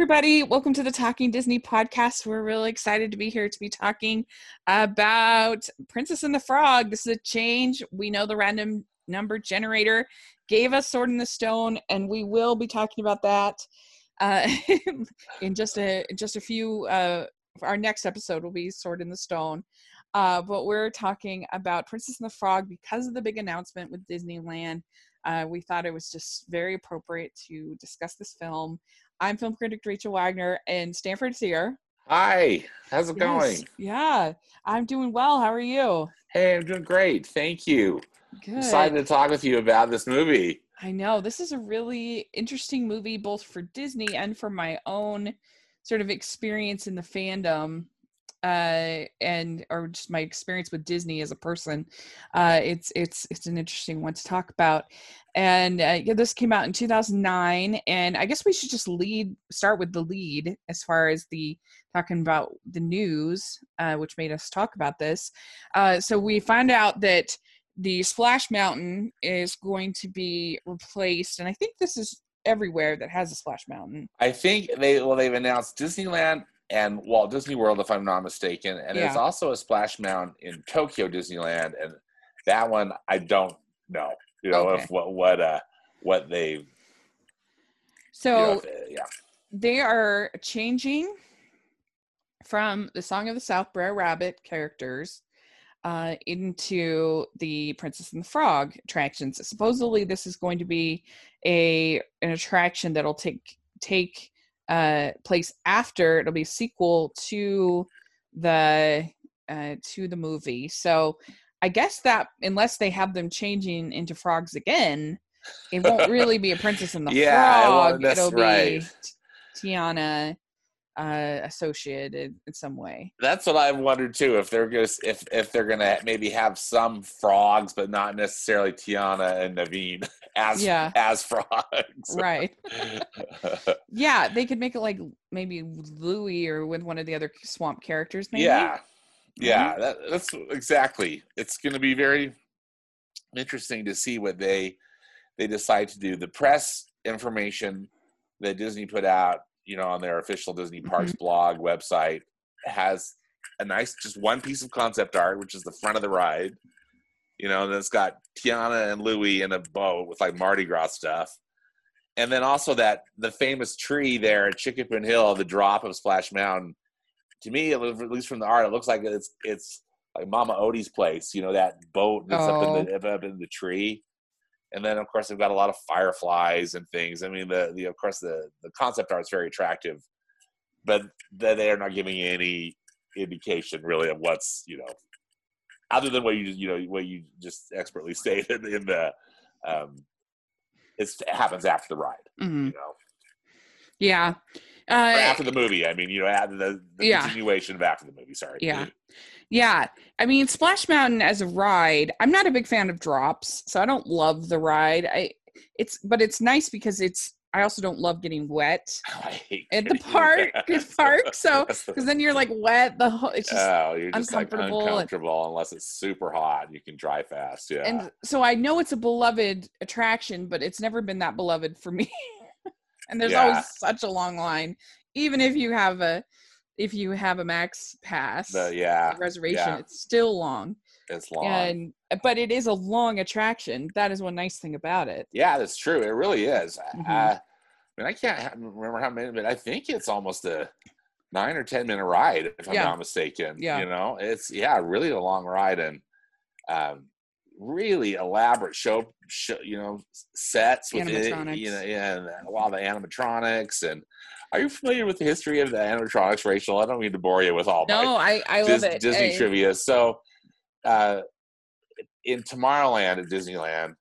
everybody. Welcome to the Talking Disney podcast. We're really excited to be here to be talking about Princess and the Frog. This is a change. We know the random number generator gave us Sword in the Stone, and we will be talking about that uh, in just a just a few. Uh, our next episode will be Sword in the Stone. Uh, but we're talking about Princess and the Frog because of the big announcement with Disneyland. Uh, we thought it was just very appropriate to discuss this film. I'm film critic Rachel Wagner, and Stanford's here. Hi, how's it Yes, going? Yeah, I'm doing well. How are you? Hey, I'm doing great. Thank you. Good. Excited to talk with you about this movie. I know this is a really interesting movie, both for Disney and for my own sort of experience in the fandom, uh, and or just my experience with Disney as a person. Uh, it's it's it's an interesting one to talk about. And uh, yeah, this came out in 2009, and I guess we should just lead start with the lead as far as the talking about the news, uh, which made us talk about this. Uh, so we found out that the Splash Mountain is going to be replaced, and I think this is everywhere that has a Splash Mountain. I think they well they've announced Disneyland and Walt Disney World, if I'm not mistaken, and there's Yeah. also a Splash Mountain in Tokyo Disneyland, and that one I don't know. You know Okay. if what what uh what they you So know, if, uh, yeah they are changing from the Song of the South Brer Rabbit characters uh, into the Princess and the Frog attractions. Supposedly, this is going to be a an attraction that'll take take uh, place after it'll be a sequel to the uh, to the movie. So, I guess that unless they have them changing into frogs again, it won't really be a Princess and the Yeah, Frog. It'll be right. Tiana uh, associated in some way. that's what I've wondered too. If they're gonna if if they're gonna maybe have some frogs, but not necessarily Tiana and Naveen as Yeah. as frogs. Right. Yeah, they could make it like maybe Louis or with one of the other swamp characters. Maybe. Yeah, mm-hmm. yeah, that, that's exactly. It's going to be very interesting to see what they they decide to do. The press information that Disney put out, you know, on their official Disney mm-hmm. Parks blog website has a nice, just one piece of concept art, which is the front of the ride. You know, and it's got Tiana and Louie in a boat with like Mardi Gras stuff. And then also that the famous tree there at Chickapin Hill, the drop of Splash Mountain. To me, at least from the art, it looks like it's it's like Mama Odie's place. You know that boat that's up in the oh. up in the tree. And then of course they've got a lot of fireflies and things. I mean the the of course the the concept art is very attractive, but they are not giving any indication really of what's you know other than what you you know what you just expertly stated in the um it's, it happens after the ride Mhm. you know Yeah. Uh, after the movie i mean you know after the, the Yeah. continuation of after the movie sorry Yeah. Yeah. I mean, Splash Mountain as a ride, I'm not a big fan of drops, so I don't love the ride. I it's but it's nice because it's I also don't love getting wet I hate at the park park. So because then you're like wet the whole it's just oh, you're just like uncomfortable and- uncomfortable unless it's super hot and you can dry fast. Yeah. and so I know it's a beloved attraction, but it's never been that beloved for me. and there's Yeah. always such a long line, even if you have a if you have a max pass The- yeah. reservation, yeah. it's still long. It's long. And but it is a long attraction. That is one nice thing about it. yeah, that's true. It really is. Mhm. Uh, I mean, I can't remember how many, but I think it's almost a nine or ten minute ride, if I'm Yeah. not mistaken. Yeah. You know, it's yeah, really a long ride and um, really elaborate show, show you know, sets with it, Animatronics. you know, and a lot of the animatronics. And are you familiar with the history of the animatronics, Rachel? I don't mean to bore you with all my No, I I Dis- love it. Disney I- trivia. So, uh, in Tomorrowland at Disneyland,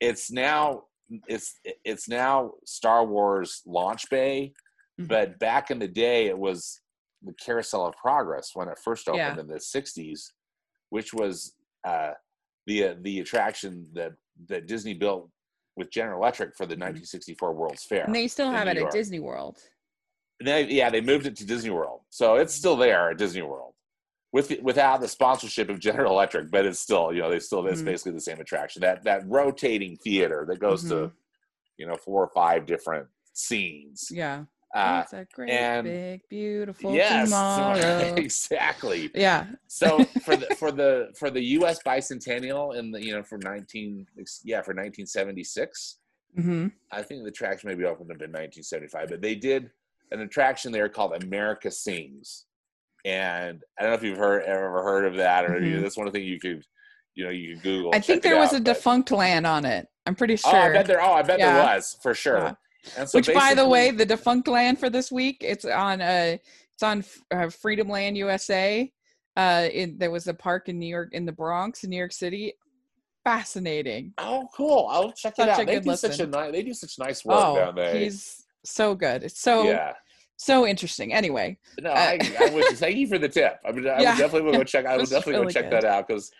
it's now it's it's now Star Wars launch bay, Mhm. but back in the day it was the Carousel of Progress when it first opened Yeah. in the '60s, which was uh, the uh, the attraction that that Disney built with General Electric for the 1964 World's Fair. Mm-hmm. And they still have New it York. at Disney World. They, yeah, they moved it to Disney World, so it's still there at Disney World, with without the sponsorship of General Electric, but it's still you know they still it's Mhm. basically the same attraction. That that rotating theater that goes to Mhm. you know four or five different scenes. Yeah. Uh, it's a great, and- big, beautiful yes, tomorrow. exactly. yeah. So for the for the for the U.S. bicentennial in the you know for 19 yeah for 1976, hmm I think the attraction maybe opened up in 1975, but they did an attraction there called America Sings, and I don't know if you've heard ever heard of that or Mhm. that's one of the things you could you know you could Google. I think there was out, a but- defunct land on it. I'm pretty sure. Oh, I bet there. Oh, I bet Yeah. there was for sure. Yeah. So Which, by the way, the defunct land for this week, it's on uh, it's on uh, Freedom Land USA. Uh, in, there was a park in New York, in the Bronx, in New York City. Fascinating. oh, cool! I'll check it Such a out. They do such a listen. nice. They do such nice work Oh, down there. he's so good. It's so yeah. So interesting. Anyway, No, Uh, I, I wish. Thank you for the tip. I mean, I Yeah. would definitely will go check. I would definitely really go check good. that out because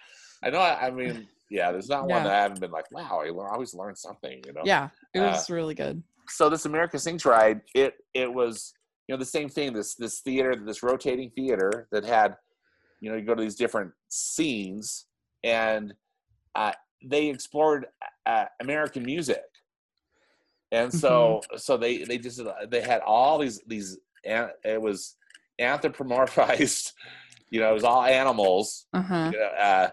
I know. I, I mean, yeah, there's not one that I haven't been like, wow, I always learn something. You know. yeah, it Uh, was really good. so this America Sings ride, it it was you know the same thing. This this theater, this rotating theater that had, you know, you go to these different scenes, and uh, they explored uh, American music, and so so they they just they had all these these it was anthropomorphized, you know, it was all animals, Uh huh. you know, uh,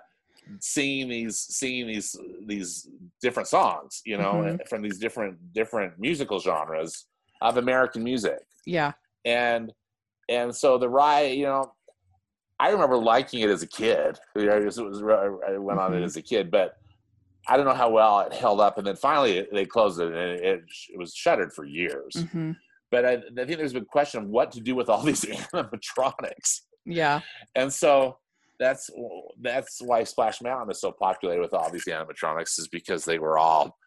singing these singing these these different songs, you know, Mhm. from these different different musical genres of American music, Yeah. and and so the ride, you know, I remember liking it as a kid. You know, was, it was I went on it Mhm. as a kid, but I don't know how well it held up. And then finally, they closed it, and it, it, was shuttered for years. hmm But I, I think there's been a question of what to do with all these animatronics Yeah. and so that's that's why Splash Mountain is so popular with all these animatronics is because they were all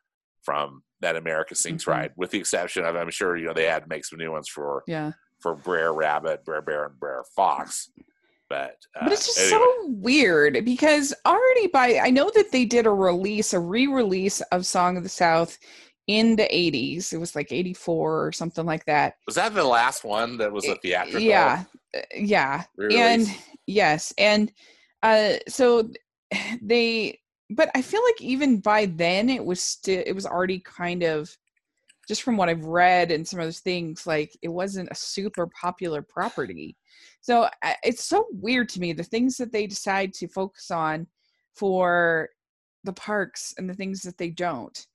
from that America Sings Mhm. ride, with the exception of I'm sure you know they had to make some new ones for Yeah. for Brer Rabbit, Brer Bear, and Brer Fox. But uh, But it's just anyway. so weird because already by I know that they did a release, a re-release of Song of the South in the 80s. It was like 84 or something like that. was that the last one that was a theatrical? Yeah. uh, Yeah. re-release? And yes, and uh so they but I feel like even by then it was still it was already kind of just from what I've read and some of those things like it wasn't a super popular property. So it's so weird to me the things that they decide to focus on for the parks and the things that they don't.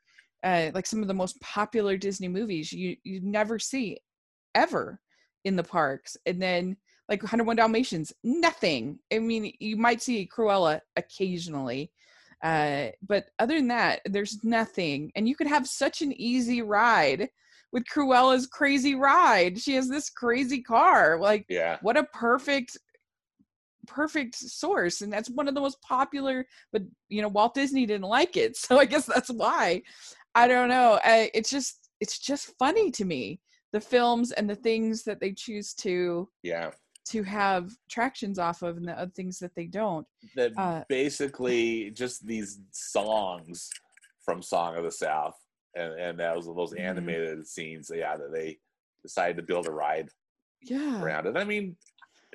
Uh, like some of the most popular Disney movies you you never see ever in the parks, and then like 101 Dalmatians, nothing. I mean, you might see Cruella occasionally, uh, but other than that, there's nothing. And you could have such an easy ride with Cruella's crazy ride. She has this crazy car. Like, yeah, what a perfect perfect source and that's one of the most popular but you know walt disney didn't like it so i guess that's why i don't know I, it's just it's just funny to me the films and the things that they choose to yeah. to have tractions off of and the other things that they don't That Uh, basically just these songs from Song of the South, and and that was those Mhm. animated scenes. Yeah, that they decided to build a ride yeah around it. I mean,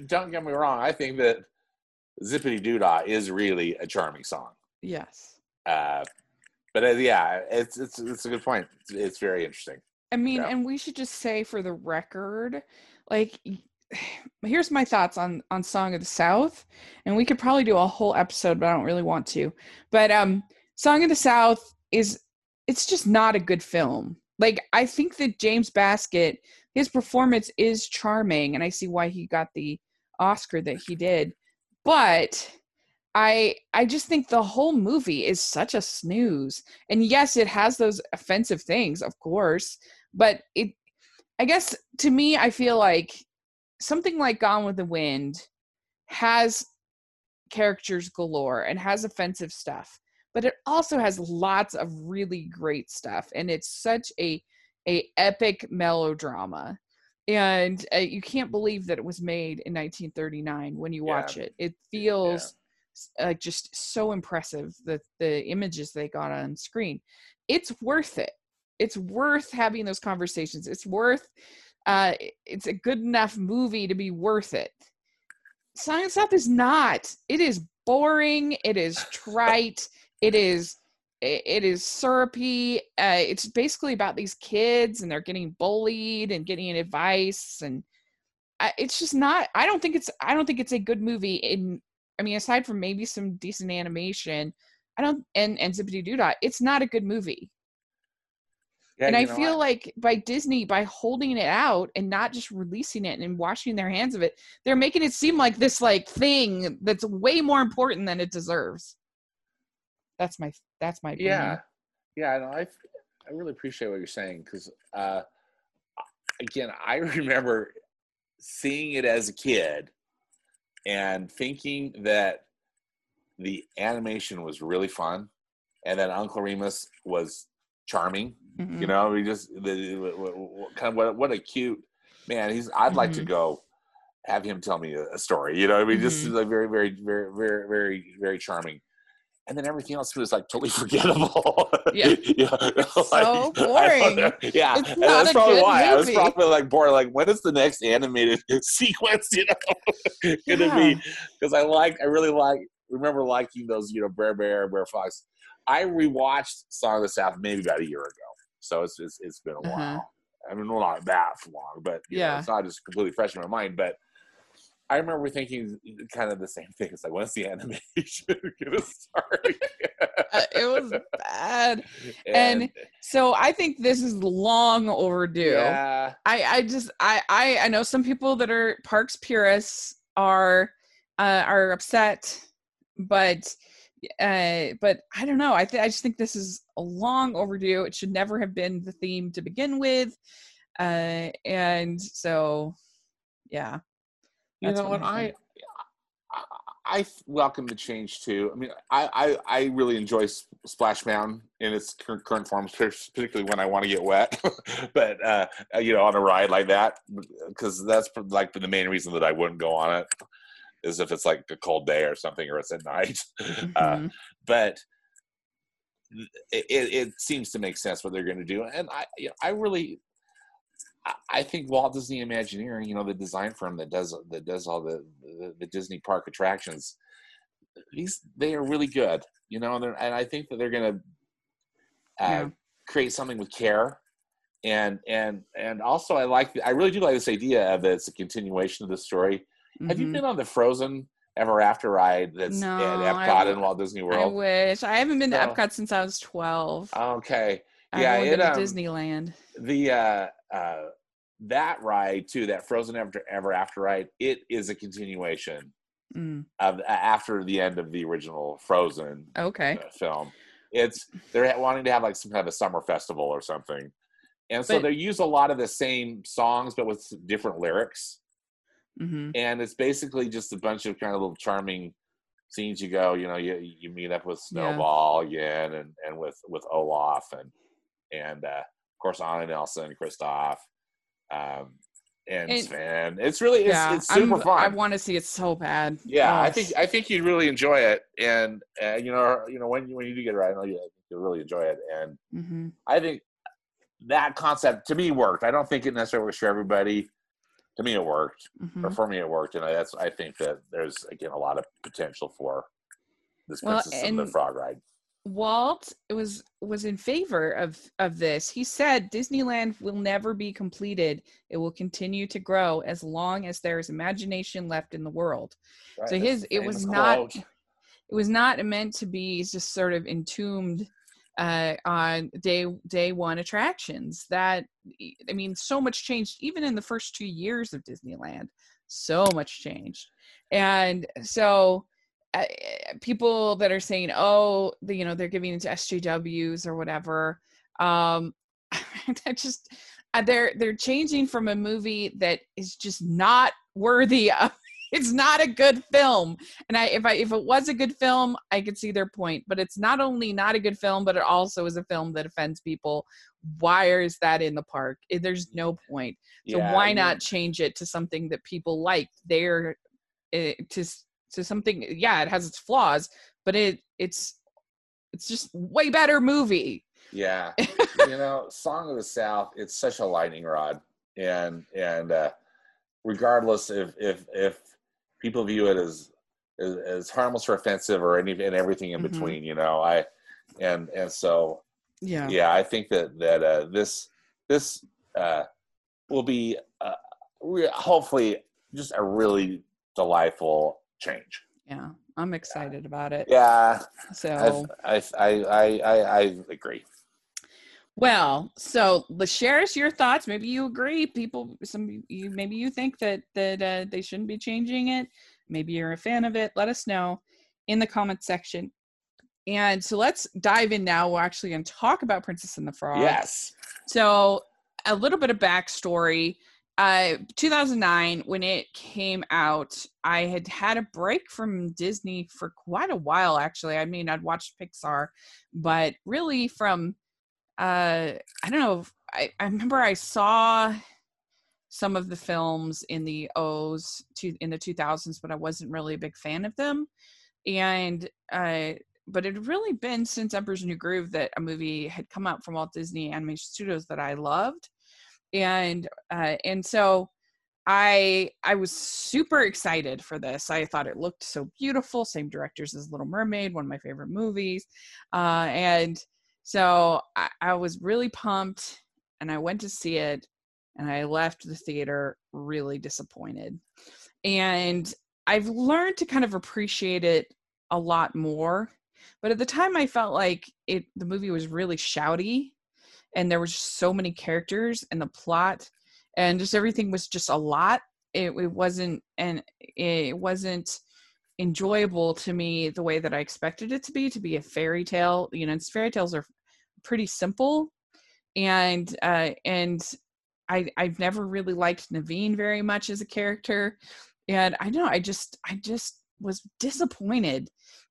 don't get me wrong. I think that Zip-a-Dee-Doo-Dah is really a charming song. yes Uh, but uh, yeah, it's it's it's a good point. It's, it's very interesting. I mean, Yeah. and we should just say for the record, like here's my thoughts on on Song of the South, and we could probably do a whole episode, but I don't really want to. But um Song of the South is it's just not a good film. Like I think that James Baskett, his performance is charming, and I see why he got the Oscar that he did. But I I just think the whole movie is such a snooze. And yes, it has those offensive things, of course, but it I guess to me I feel like something like Gone with the Wind has characters galore and has offensive stuff, but it also has lots of really great stuff and it's such a a epic melodrama. And uh, you can't believe that it was made in 1939 when you Yeah. watch it. It feels s- like just so impressive that the images they got on screen. It's worth it. It's worth having those conversations. It's worth uh it's a good enough movie to be worth it. Science stuff is not. It is boring. It is trite it is it, is syrupy. Uh, it's basically about these kids and they're getting bullied and getting advice and I, it's just not. I don't think it's. I don't think it's a good movie. In I mean, aside from maybe some decent animation, I don't. And and Zip-a-Dee-Doo-Dah, it's not a good movie. Yeah, and I feel what? like by Disney, by holding it out and not just releasing it and washing their hands of it, they're making it seem like this like thing that's way more important than it deserves. That's my that's my opinion. yeah, yeah. No, I I really appreciate what you're saying because uh, again, I remember seeing it as a kid and thinking that the animation was really fun, and that Uncle Remus was charming. Mhm. You know, we just kind of what what a cute man. He's. I'd like to Mhm. go have him tell me a, story. You know, I mean, just Mhm. like very, very, very, very, very, very charming. And then everything else was like totally forgettable. Yeah. Know, So I boring. Yeah, It's and that's probably why I was probably like bored. Like, when is the next animated sequence? You know, gonna Yeah. be because I like, I really like, remember liking those. You know, Brer Bear, Brer Fox. I rewatched Song of the South maybe about a year ago, so it's it's, it's been a Uh-huh. while. I mean, well, not that long, but you know, Yeah. it's not just completely fresh in my mind. But I remember thinking kind of the same thing. It's like, when's the animation gonna start? Uh, it was bad. And So I think this is long overdue. yeah, I I just I I I know some people that are parks purists are uh are upset, but uh but I don't know. I th- I just think this is a long overdue. It should never have been the theme to begin with. Uh and so yeah. You That's know what I I. I welcome the change too. I mean, I I, I really enjoy Splash Mountain in its current, current form, particularly when I want to get wet. but uh, you know, on a ride like that, because that's like the main reason that I wouldn't go on it is if it's like a cold day or something, or it's at night. Uh, Mhm. but it, it, it seems to make sense what they're going to do, and I you know, I really. I- I think Walt Disney Imagineering, you know, the design firm that does that does all the the, the Disney park attractions, these they are really good, you know, and, and I think that they're going to uh, Yeah. create something with care, and and and also I like I really do like this idea of that it's a continuation of the story. Have you Mhm. been on the Frozen Ever After ride that's No, at I Epcot in Walt Disney World? I wish. I haven't been to Epcot since I was 12. Okay, yeah, only it, been to um, Disneyland. the uh uh that ride too that frozen ever, ever after ride it is a continuation Mm. of after the end of the original frozen Okay. uh, film it's they're wanting to have like some kind of a summer festival or something and so But- they use a lot of the same songs but with different lyrics hmm and it's basically just a bunch of kind of little charming scenes you go you know you you meet up with Yeah. snowball again and and with with olaf and and uh course anna nelson Kristoff um and, And- Sven. It's really it's, yeah, it's super I'm- fun. I want to see it so bad. yeah, I think I think you'd really enjoy it, and uh, you know you know when you when you do get it right, I know you, you'll really enjoy it, and Mhm. I think that concept to me worked. I don't think it necessarily works for everybody. To me, it worked, or Mhm. for me, it worked, and I, that's I think that there's again a lot of potential for this Well, Princess and the Frog ride. Walt was was in favor of of this. He said Disneyland will never be completed. It will continue to grow as long as there is imagination left in the world. Right? So his it was not quote. it was not meant to be just sort of entombed uh on day day one attractions that i mean so much changed even in the first two years of disneyland so much changed and so uh, people that are saying oh the, you know they're giving into to sjws or whatever um i just uh, they're they're changing from a movie that is just not worthy of it's not a good film. And i if i if it was a good film i could see their point. But it's not only not a good film but it also is a film that offends people. Why is that in the park? Eh, there's no point. So Yeah, why you- not change it to something that people like there uh, to to something yeah it has its flaws but it it's it's just way better movie Yeah, you know, Song of the South, it's such a lightning rod, and and uh, regardless if if if people view it as as, as harmless or offensive or any and everything in Mhm. between, you know, I and and so Yeah. yeah, I think that that uh, this this uh, will be uh, hopefully just a really delightful change. Yeah. I'm excited about it. Yeah, So I I I I, I agree. Well, so let's share us your thoughts. Maybe you agree. People, some you, maybe you think that that uh, they shouldn't be changing it. Maybe you're a fan of it. Let us know in the comment section. And so let's dive in now. We're actually going to talk about Princess and the Frog. Yes. So a little bit of backstory. Uh, 2009, when it came out, I had had a break from Disney for quite a while. Actually, I mean, I'd watched Pixar, but really from uh, I don't know. I I remember I saw some of the films in the O's to, in the 2000s, but I wasn't really a big fan of them. And uh, but it had really been since Emperor's New Groove that a movie had come out from Walt Disney Animation Studios that I loved, and uh, and so I I was super excited for this. I thought it looked so beautiful. Same directors as Little Mermaid, one of my favorite movies, uh, and so I, I was really pumped, and I went to see it, and I left the theater really disappointed. And I've learned to kind of appreciate it a lot more but at the time i felt like it the movie was really shouty and there were just so many characters and the plot and just everything was just a lot. It, it wasn't and it wasn't enjoyable to me the way that i expected it to be to be a fairy tale you know and fairy tales are pretty simple and uh and i i've never really liked naveen very much as a character and i know i just i just was disappointed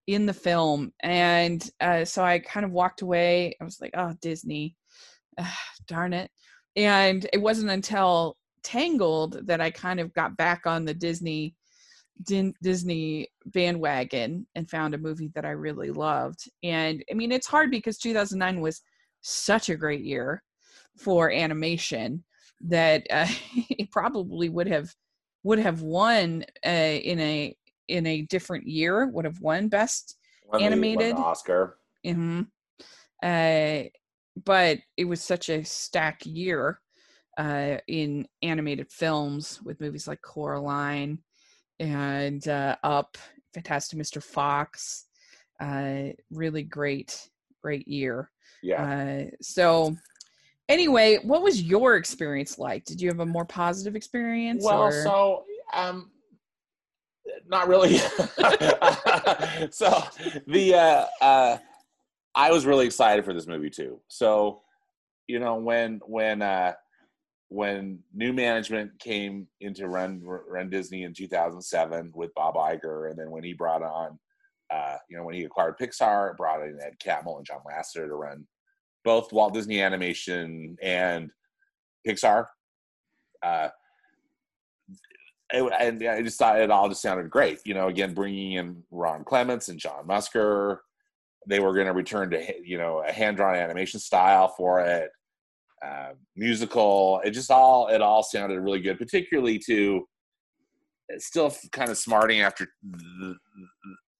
in the film and uh, so i kind of walked away. I was like oh disney Ah, darn it and it wasn't until tangled that i kind of got back on the disney Din- disney bandwagon and found a movie that i really loved and i mean it's hard because 2009 was such a great year for animation that uh, it probably would have would have won uh, in a in a different year would have won best Won the- won Animated. Oscar. hmm Uh, but it was such a stacked year uh, in animated films with movies like Coraline and uh, Up, Fantastic Mr. Fox. Uh, really great, great year. Yeah. Uh, so, anyway, what was your experience like? Did you have a more positive experience? well, or? so um, not really. so the uh, uh, I was really excited for this movie too. So you know when when uh, when new management came into run run Disney in 2007 with Bob Iger, and then when he brought on uh, you know when he acquired Pixar, brought in Ed Catmull and John Lasseter to run both Walt Disney Animation and Pixar. Uh, it, and I just thought it all just sounded great. You know, again, bringing in Ron Clements and John Musker, they were going to return to you know a hand drawn animation style for it, uh, musical. It just all it all sounded really good, particularly to still kind of smarting after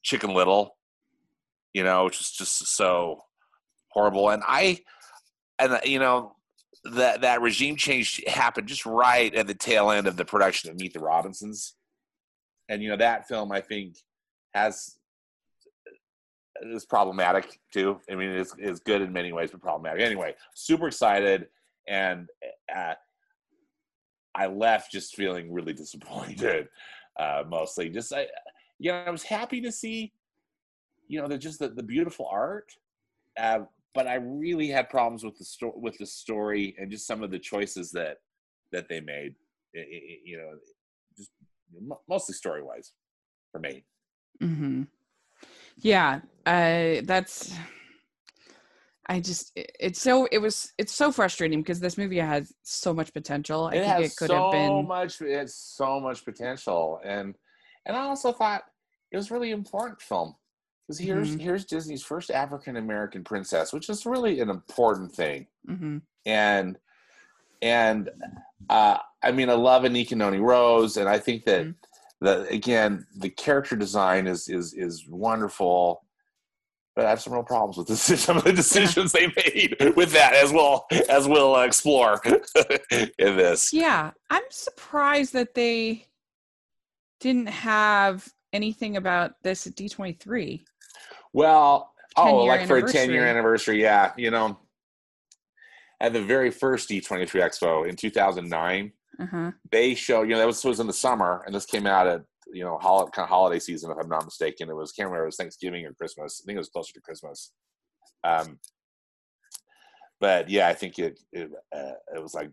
Chicken Little, you know, which is just so horrible. And I, and you know, that that regime change happened just right at the tail end of the production of Meet the Robinsons, and you know that film I think has is problematic too. I mean, it's it's good in many ways, but problematic. Anyway, super excited, and uh, I left just feeling really disappointed. Uh, mostly, just I, you know, I was happy to see, you know, the just the, the beautiful art. Uh, but I really had problems with the story, with the story, and just some of the choices that that they made. I- I- I- you know, just mostly story wise for me. hmm Yeah, uh, that's. I just it- it's so it was it's so frustrating because this movie has so much potential. I it think has it could so have been. much. It has so much potential, and and I also thought it was really important film because here's Mhm. here's Disney's first African American princess, which is really an important thing. hmm and and uh, I mean, I love Anika Noni Rose, and I think that Mhm. The again the character design is is is wonderful. but I have some real problems with this, some of the decisions they made with that, as well as we'll explore in this. Yeah, I'm surprised that they didn't have anything about this at D23. Well, oh, like for a 10 year anniversary, yeah. You know, at the very first D23 Expo in 2009, Uh-huh. they showed, you know, that was, was in the summer, and this came out at, you know, hol- kind of holiday season, if I'm not mistaken. It was, can't remember, it was Thanksgiving or Christmas. I think it was closer to Christmas. Um, but yeah, I think it, it, uh, it was like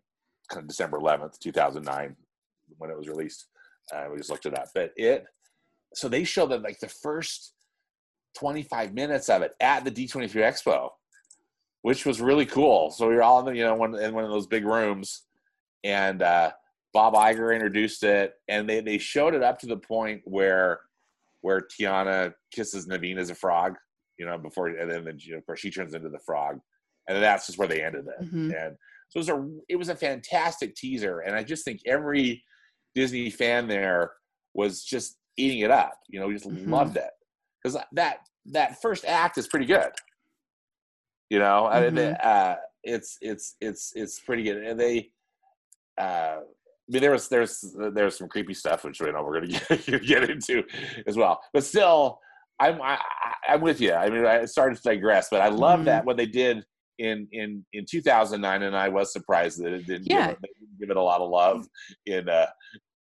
kind of December 11th, 2009, when it was released. Uh, we just looked it up. But it, so they showed that like the first 25 minutes of it at the D23 Expo, which was really cool. So we were all in, the, you know, one, in one of those big rooms, and uh, Bob Iger introduced it, and they, they showed it up to the point where where Tiana kisses Naveen as a frog, you know, before and then, you know, of course she turns into the frog, and that's just where they ended it. Mhm. And so it was a it was a fantastic teaser, and I just think every Disney fan there was just eating it up. You know, we just Mhm. loved it because that that first act is pretty good. You know, I mean, Mhm. uh, it's it's it's it's pretty good, and they. Uh, I mean, there was there's there's some creepy stuff which we know we're going to get into as well, but still, I'm I, I- I'm with you. I mean, I started to digress, but I love Mhm. that what they did in in in 2009, and I was surprised that it didn't Yeah. give, it, didn't give it a lot of love in uh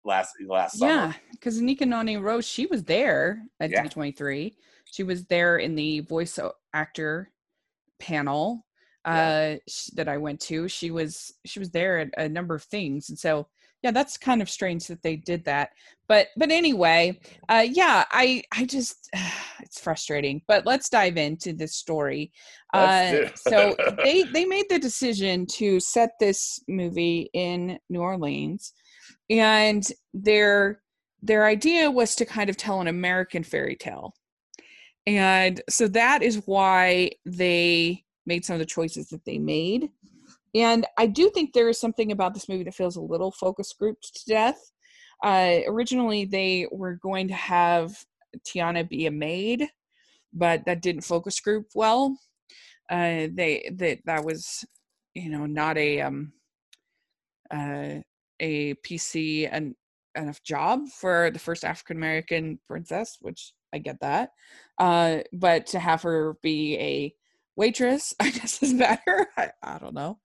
last last summer. Yeah, because Nika Noni Rose, she was there at Yeah. D23. She was there in the voice actor panel Yeah. uh sh- that I went to. She was she was there at a number of things, and so yeah, that's kind of strange that they did that. But but anyway, uh yeah, I I just it's frustrating. But let's dive into this story. Uh, so they they made the decision to set this movie in New Orleans, and their their idea was to kind of tell an American fairy tale, and so that is why they made some of the choices that they made. And I do think there is something about this movie that feels a little focus grouped to death. Uh, originally, they were going to have Tiana be a maid, but that didn't focus group well uh they that that was you know not a um uh a pc and enough job for the first african american princess which i get that uh but to have her be a waitress i guess is better. I, I don't know.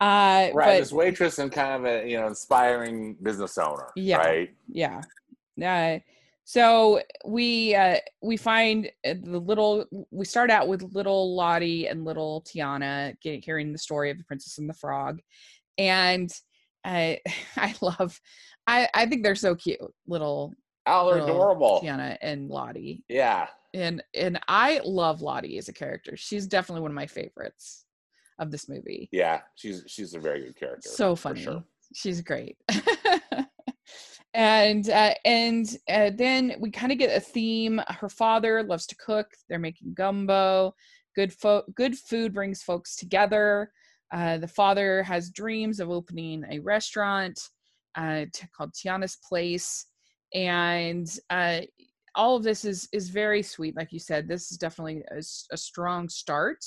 Uh right but this waitress and kind of a you know inspiring business owner Yeah. right? yeah. Uh, so we uh we find uh, the little we start out with little lottie and little tiana getting hearing the story of the princess and the frog. And i i love i i think they're so cute little oh they're little adorable. Tiana and lottie. Yeah and and i love lottie as a character she's definitely one of my favorites of this movie. Yeah she's she's a very good character so funny sure. she's great. And uh, and uh, then we kind of get a theme. Her father loves to cook they're making gumbo good fo- good food brings folks together. Uh, the father has dreams of opening a restaurant uh, t- called tiana's place. And uh, all of this is is very sweet like you said this is definitely a strong start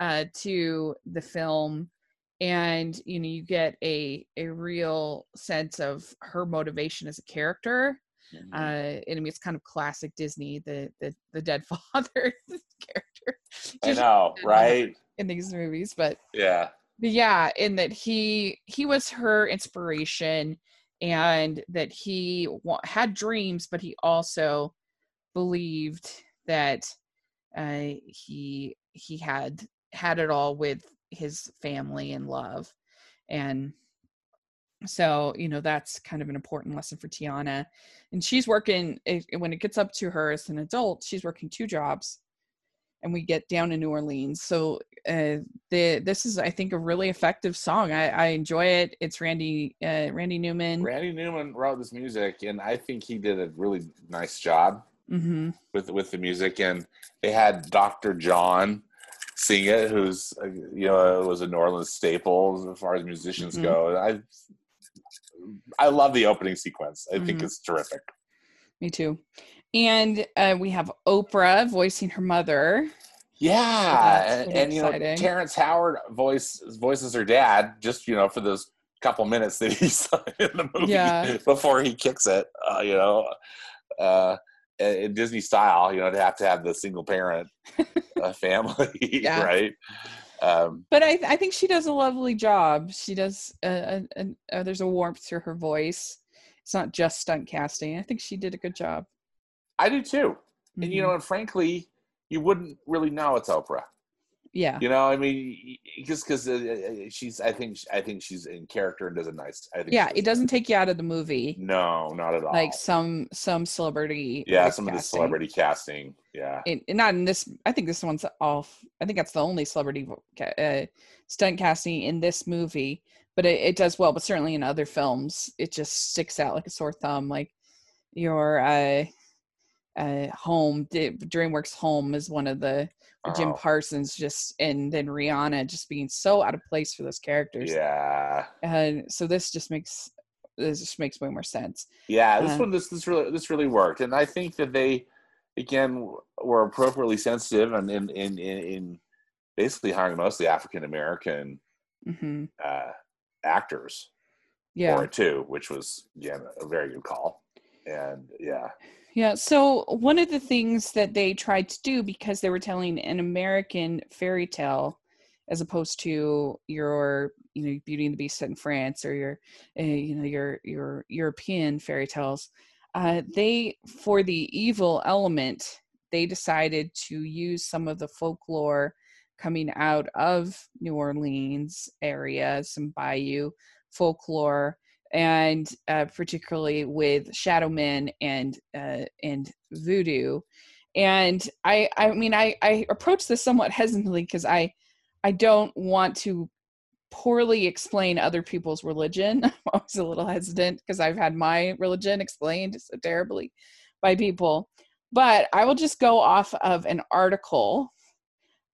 uh, to the film and you know you get a a real sense of her motivation as a character Mhm. uh and I mean it's kind of classic disney the the, the dead father character i know right in these movies but yeah but yeah in that he he was her inspiration and that he had dreams but he also believed that uh he he had had it all with his family and love. And so you know that's kind of an important lesson for tiana. And she's working when it gets up to her as an adult she's working two jobs and we get down in new orleans. So uh the this is i think a really effective song. I i enjoy it. It's randy uh randy newman. Randy newman wrote this music and i think he did a really nice job hmm with with the music. And they had dr john sing it who's uh, you know was a new orleans staple as far as musicians Mhm. go. I i love the opening sequence. I think Mhm. it's terrific. Me too And uh, we have Oprah voicing her mother. Yeah, and, and, you know. Terrence Howard voice voices her dad just you know for those couple minutes that he's in the movie Yeah. before he kicks it. Uh, you know, uh, in Disney style, you know, to have to have the single parent uh, family, Yeah. right? Um, But I, I think she does a lovely job. She does. Uh, uh, there's a warmth to her voice. It's not just stunt casting. I think she did a good job. I do too, and you know, and frankly, you wouldn't really know it's Oprah. yeah, You know, I mean, just because uh, she's, I think, I think she's in character and does a nice. I think yeah. It does- doesn't take you out of the movie No, not at all. like some some celebrity. yeah, some of the celebrity casting. Yeah, in- not in this i think this one's off i think that's the only celebrity ca- uh, stunt casting in this movie but it, it does well but certainly in other films it just sticks out like a sore thumb like your uh uh home dreamworks home is one of the jim Oh, parsons just and then rihanna just being so out of place for those characters. Yeah, and so this just makes this just makes way more sense. Yeah. This Uh, one, this this really this really worked, and I think that they, again, were appropriately sensitive and in in in, in basically hiring mostly African American hmm uh, actors yeah. for it too, which was again a very good call. And yeah, Yeah. So one of the things that they tried to do because they were telling an American fairy tale, as opposed to your, you know, Beauty and the Beast set in France or your, uh, you know, your your European fairy tales, uh, they for the evil element they decided to use some of the folklore coming out of New Orleans area, some Bayou folklore and uh, particularly with shadow men and uh, and voodoo. And i i mean i i approach this somewhat hesitantly because i i don't want to poorly explain other people's religion. I'm always a little hesitant because i've had my religion explained so terribly by people. But i will just go off of an article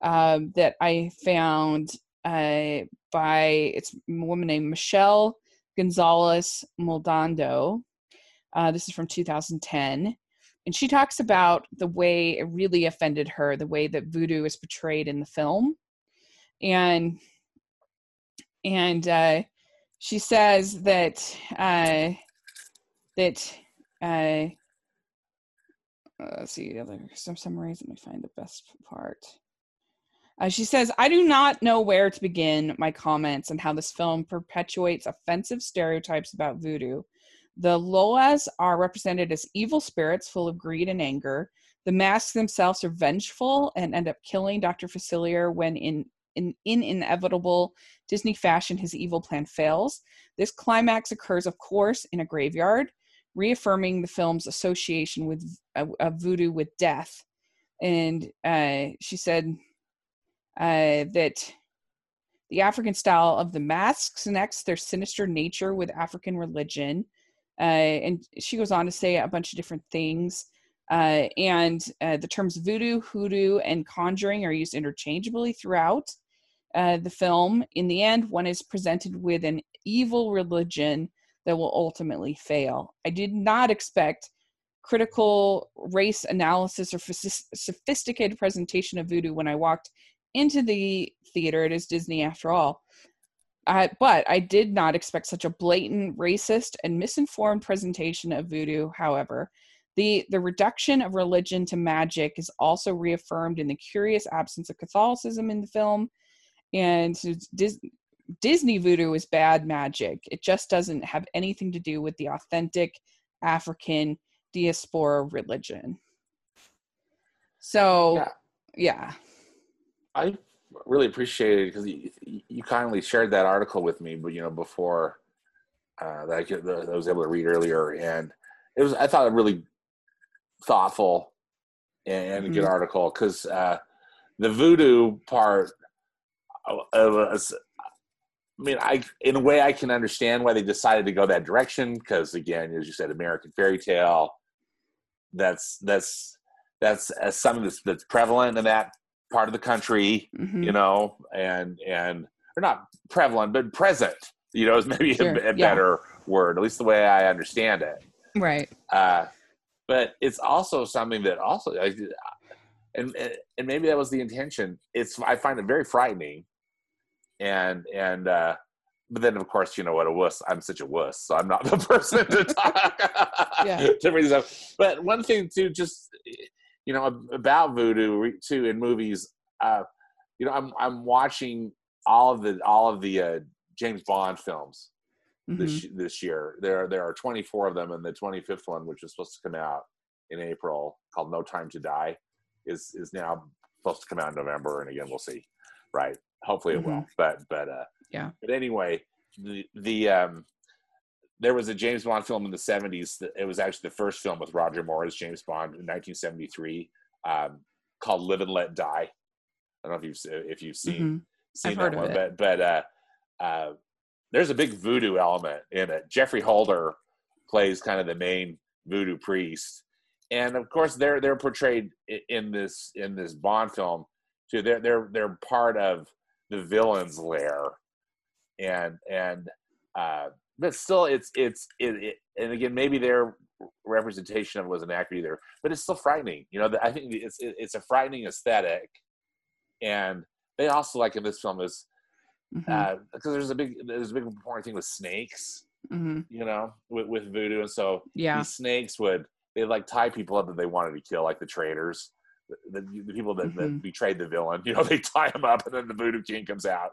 um, that i found uh, by it's a woman named michelle Gonzalez Maldonado. Uh, this is from 2010. And she talks about the way it really offended her, the way that voodoo is portrayed in the film. And and uh, she says that uh, that uh, uh, let's see other some summaries. Let me find the best part. Uh, she says, I do not know where to begin my comments on how this film perpetuates offensive stereotypes about voodoo. The Loas are represented as evil spirits full of greed and anger. The masks themselves are vengeful and end up killing Dr. Facilier when, in, in, in inevitable Disney fashion, his evil plan fails. This climax occurs, of course, in a graveyard, reaffirming the film's association with uh, voodoo with death. And uh, she said, uh, that the African style of the masks connects their sinister nature with African religion. Uh, and she goes on to say a bunch of different things. Uh, and uh, the terms voodoo, hoodoo, and conjuring are used interchangeably throughout uh, the film. In the end, one is presented with an evil religion that will ultimately fail. I did not expect critical race analysis or sophisticated presentation of voodoo when I walked into the theater. It is Disney after all. Uh, but I did not expect such a blatant racist and misinformed presentation of voodoo. However, the the reduction of religion to magic is also reaffirmed in the curious absence of Catholicism in the film, and Dis- Disney voodoo is bad magic. It just doesn't have anything to do with the authentic African diaspora religion. So, Yeah. yeah. I really appreciate it because you, you kindly shared that article with me, but you know before uh, that I, could, that I was able to read earlier, and it was I thought a really thoughtful and a good Mhm. article because uh, the voodoo part. I mean, I in a way I can understand why they decided to go that direction because again, as you said, American fairy tale. That's that's that's uh, something that's that's prevalent in that part of the country Mhm. you know, and and or not prevalent, but present. You know, is maybe Sure, a, a yeah. better word, at least the way I understand it. Right. Uh, but it's also something that also I, and and maybe that was the intention. It's I find it very frightening, and and uh, but then of course you know what a wuss. I'm such a wuss, so I'm not the person to talk yeah. to bring this up. But one thing too, just you know about voodoo too in movies. Uh, you know, I'm I'm watching all of the all of the uh, James Bond films mm-hmm. this this year. There there are 24 of them, and the 25th one, which is supposed to come out in April, called No Time to Die, is is now supposed to come out in November, and again we'll see. Right? Hopefully it mm-hmm. will. But but uh, yeah. But anyway, the the um there was a James Bond film in the 70s. That, it was actually the first film with Roger Moore as James Bond in 1973, um, called Live and Let Die. I don't know if you've if you've seen mm-hmm. seen I've that one, but but uh, uh, there's a big voodoo element in it. Geoffrey Holder plays kind of the main voodoo priest, and of course they're they're portrayed in this in this Bond film too. They're they're they're part of the villain's lair, and and uh, but still it's it's it, it, and again maybe their representation of it wasn't accurate either, but it's still frightening. You know, I think it's it's a frightening aesthetic, and they also like in this film is because mm-hmm. uh, there's a big there's a big important thing with snakes. Mm-hmm. You know, with, with voodoo, and so yeah, these snakes would they like tie people up that they wanted to kill, like the traitors, the, the, the people that, mm-hmm. that, betrayed the villain. You know, they tie them up, and then the voodoo king comes out,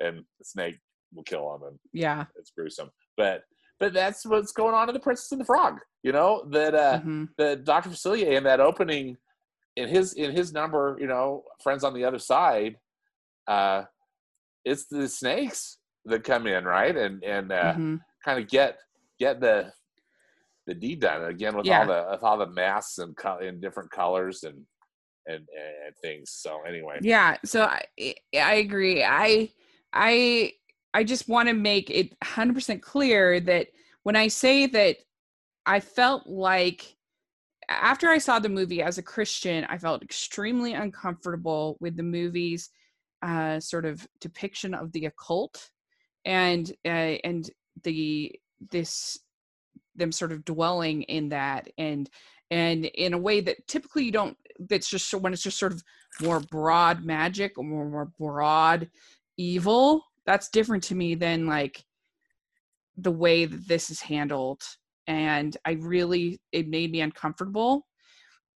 and the snake will kill them, and yeah, it's gruesome. But but that's what's going on in the Princess and the Frog. You know that uh, mm-hmm. the Doctor Facilier in that opening, in his in his number, you know, friends on the other side, uh, it's the snakes that come in, right, and and uh, mm-hmm. kind of get get the the deed done again with yeah. all the with all the masks and co- in different colors and and and things. So anyway, yeah. So I I agree. I I I just want to make it 100% clear that when I say that I felt like after I saw the movie as a Christian, I felt extremely uncomfortable with the movie's uh, sort of depiction of the occult and uh, and the this them sort of dwelling in that and and in a way that typically you don't that's just when it's just sort of more broad magic or more, more broad evil that's different to me than like the way that this is handled. And i really it made me uncomfortable.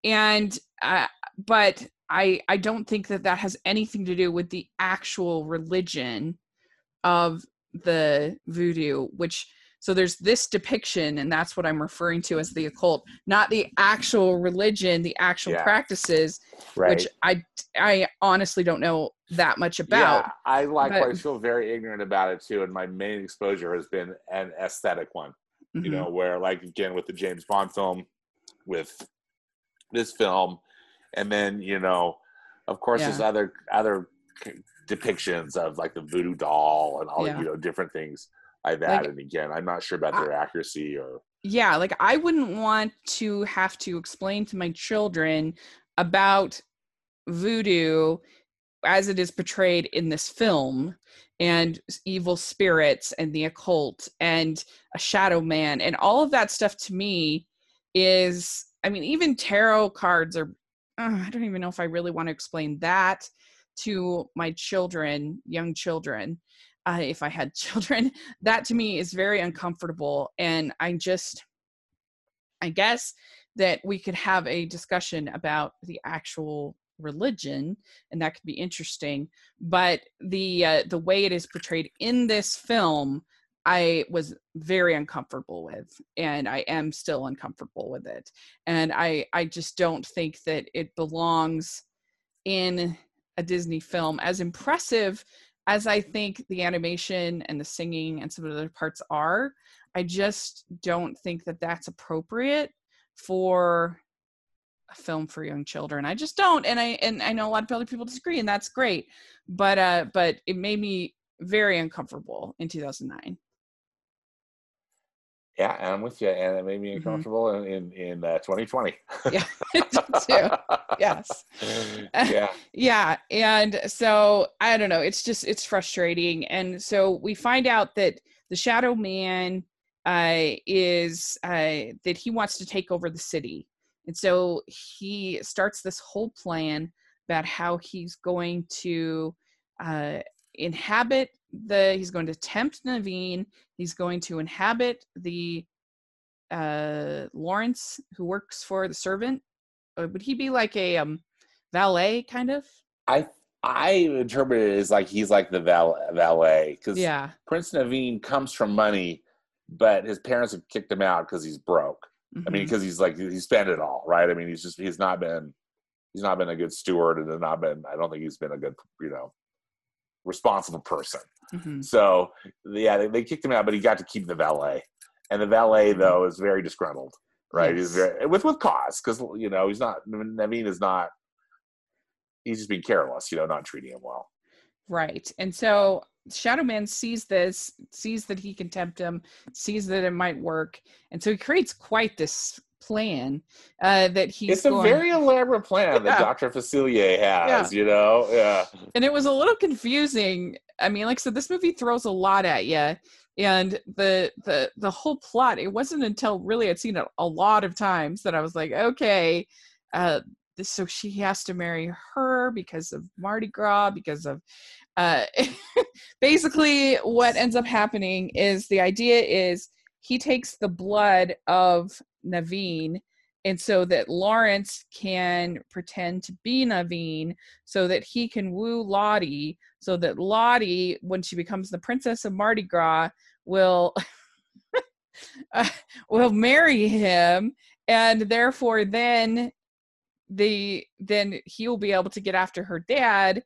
And uh, but i i don't think that that has anything to do with the actual religion of the voodoo which so there's this depiction, and that's what I'm referring to as the occult, not the actual religion, the actual yeah. practices, right. which I I honestly don't know that much about. Yeah, I likewise but, feel very ignorant about it too, and my main exposure has been an aesthetic one. Mm-hmm. You know, where like again with the James Bond film, with this film, and then you know, of course, yeah. there's other other depictions of like the voodoo doll and all yeah. you know different things Like, and again, I'm not sure about their I, accuracy or. Yeah, like I wouldn't want to have to explain to my children about voodoo as it is portrayed in this film and evil spirits and the occult and a shadow man and all of that stuff to me is i mean even tarot cards are uh, i don't even know if i really want to explain that to my children young children if I had children, that to me is very uncomfortable. And I just, I guess that we could have a discussion about the actual religion and that could be interesting but the uh, the way it is portrayed in this film i was very uncomfortable with and i am still uncomfortable with it and i i just don't think that it belongs in a disney film as impressive as I think the animation and the singing and some of the other parts are, I just don't think that that's appropriate for a film for young children. I just don't, and I and I know a lot of other people disagree, and that's great. But uh, but it made me very uncomfortable in 2009. Yeah, I'm with you, and it made me mm-hmm. uncomfortable mm-hmm. in in, in uh, 2020. yeah, too. Yes. yeah. yeah, and so I don't know. It's just it's frustrating, and so we find out that the Shadow Man uh, is uh, that he wants to take over the city, And so he starts this whole plan about how he's going to uh, inhabit the, he's going to tempt Naveen, he's going to inhabit the uh, Lawrence who works for the servant. Uh, would he be like a um, valet kind of? I I interpret it as like he's like the val- valet because Yeah. Prince Naveen comes from money, but his parents have kicked him out because he's broke. I mean, because he's like he spent it all, right? I mean, he's just he's not been he's not been a good steward, and not been. I don't think he's been a good you know responsible person. Mhm. So yeah, they, they kicked him out, but he got to keep the valet, and the valet though is very disgruntled, right? He's Mm-hmm. Very with with cause because you know he's not Naveen is not. He's just being careless, you know, not treating him well. Right. And so Shadow Man sees this, sees that he can tempt him, sees that it might work. And so he creates quite this plan uh, that he's it's a very elaborate plan that Dr. Facilier has, you know? Yeah. and it was a little confusing. I mean, like I said, this movie throws a lot at you. And the the the whole plot, it wasn't until really I'd seen it a lot of times that I was like, okay, uh, so she has to marry her because of Mardi Gras, because of uh, basically what ends up happening is the idea is he takes the blood of Naveen and so that Lawrence can pretend to be Naveen so that he can woo Lottie so that Lottie when she becomes the princess of Mardi Gras will uh, will marry him and therefore then the then he'll be able to get after her dad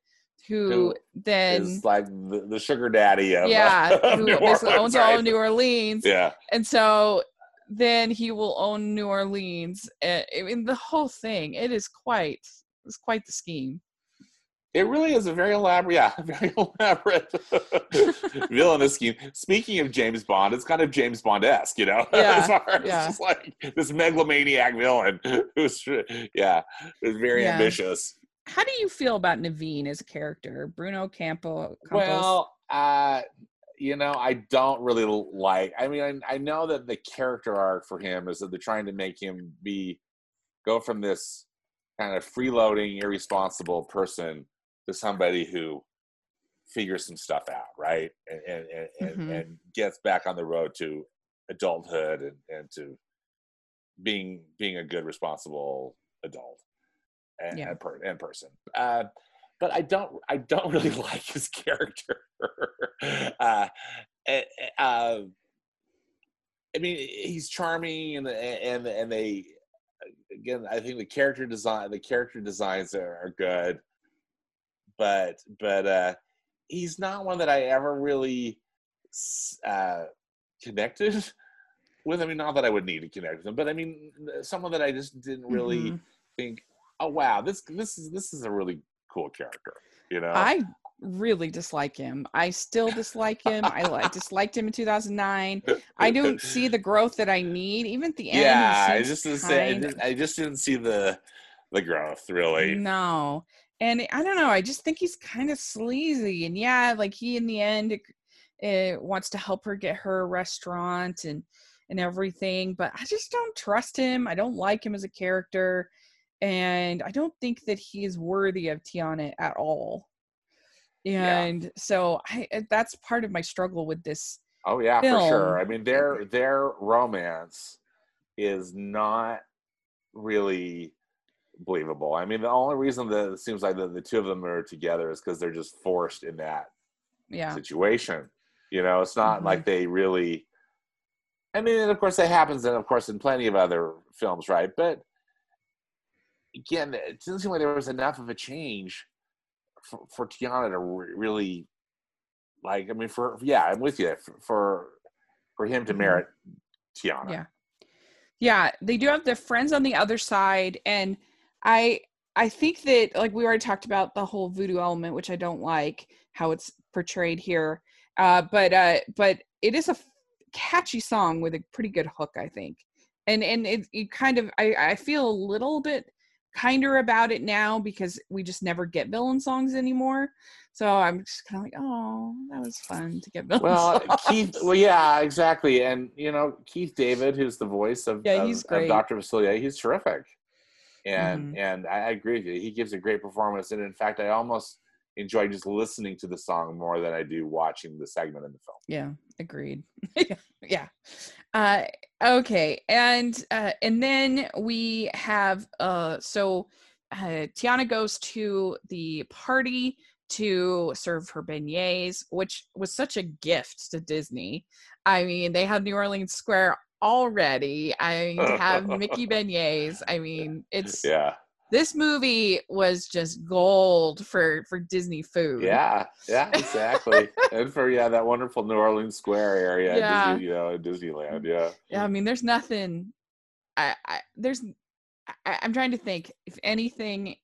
who, Who then Is like the, the sugar daddy of, yeah of who basically owns all of new orleans Yeah. and so then he will own new orleans Uh, i mean the whole thing it is quite it's quite the scheme It really is a very elaborate, yeah, very elaborate villainous scheme. Speaking of James Bond, it's kind of James Bond esque, you know? Yeah, as far as yeah. like this megalomaniac villain who's, yeah, is very Yeah. ambitious. How do you feel about naveen as a character bruno campo Campos? Well, uh, you know, I don't really like. I mean, I, I know that the character arc for him is that they're trying to make him be go from this kind of freeloading, irresponsible person to somebody who figures some stuff out, right, and and and, Mhm. and gets back on the road to adulthood and, and to being being a good, responsible adult and Yeah. and, per, and person. Uh, but I don't I don't really like his character. uh, eh, eh, uh, I mean, he's charming, and and and they again. I think the character design the character designs are, are good, but but uh, he's not one that I ever really uh, connected with. I mean, not that I would need to connect with him, but I mean, someone that I just didn't really Mhm. think, oh wow, this this is this is a really cool character. You know, i really dislike him i still dislike him i like disliked him in 2009 i don't see the growth that i need even at the end Yeah, I just didn't say, I, didn't, I just didn't see the the growth really. No. And I don't know. I just think he's kind of sleazy. And yeah, like he in the end uh, wants to help her get her restaurant and and everything. But I just don't trust him. I don't like him as a character, and I don't think that he is worthy of Tiana at all. Yeah. And so I uh, that's part of my struggle with this. Oh yeah, for sure. I mean, their their romance is not really believable. I mean, the only reason that it seems like the, the two of them are together is because they're just forced in that Yeah. situation. You know, it's not Mhm. like they really. I mean, and of course, that happens, and of course, in plenty of other films, right? But again, it doesn't seem like there was enough of a change for, for Tiana to re- really, like. I mean, for yeah, I'm with you. For for, for him to Mhm. merit Tiana, Yeah. Yeah, they do have their friends on the other side, and I I think that like we already talked about the whole voodoo element, which I don't like how it's portrayed here. Uh, but uh, but it is a f- catchy song with a pretty good hook, I think. And and it, it kind of I I feel a little bit kinder about it now because we just never get villain songs anymore. So I'm just kind of like, oh, that was fun to get villain Well, songs. Keith. Well, yeah, exactly. And you know, Keith David, who's the voice of Yeah, of- he's of great. Doctor Facilier, he's terrific. and Mhm. and I, I agree with you. He gives a great performance, and in fact, I almost enjoy just listening to the song more than I do watching the segment in the film. Yeah, agreed. yeah. Uh okay. And uh and then we have uh so uh Tiana goes to the party to serve her beignets, which was such a gift to Disney. I mean, they had New Orleans Square already. I mean, have Mickey beignets. I mean, it's Yeah, this movie was just gold for for Disney food. yeah, yeah, exactly. and for yeah, that wonderful New Orleans Square area, Yeah. Disney, you know, Disneyland. Yeah, Yeah, I mean, there's nothing. I, I there's. I, I'm trying to think if anything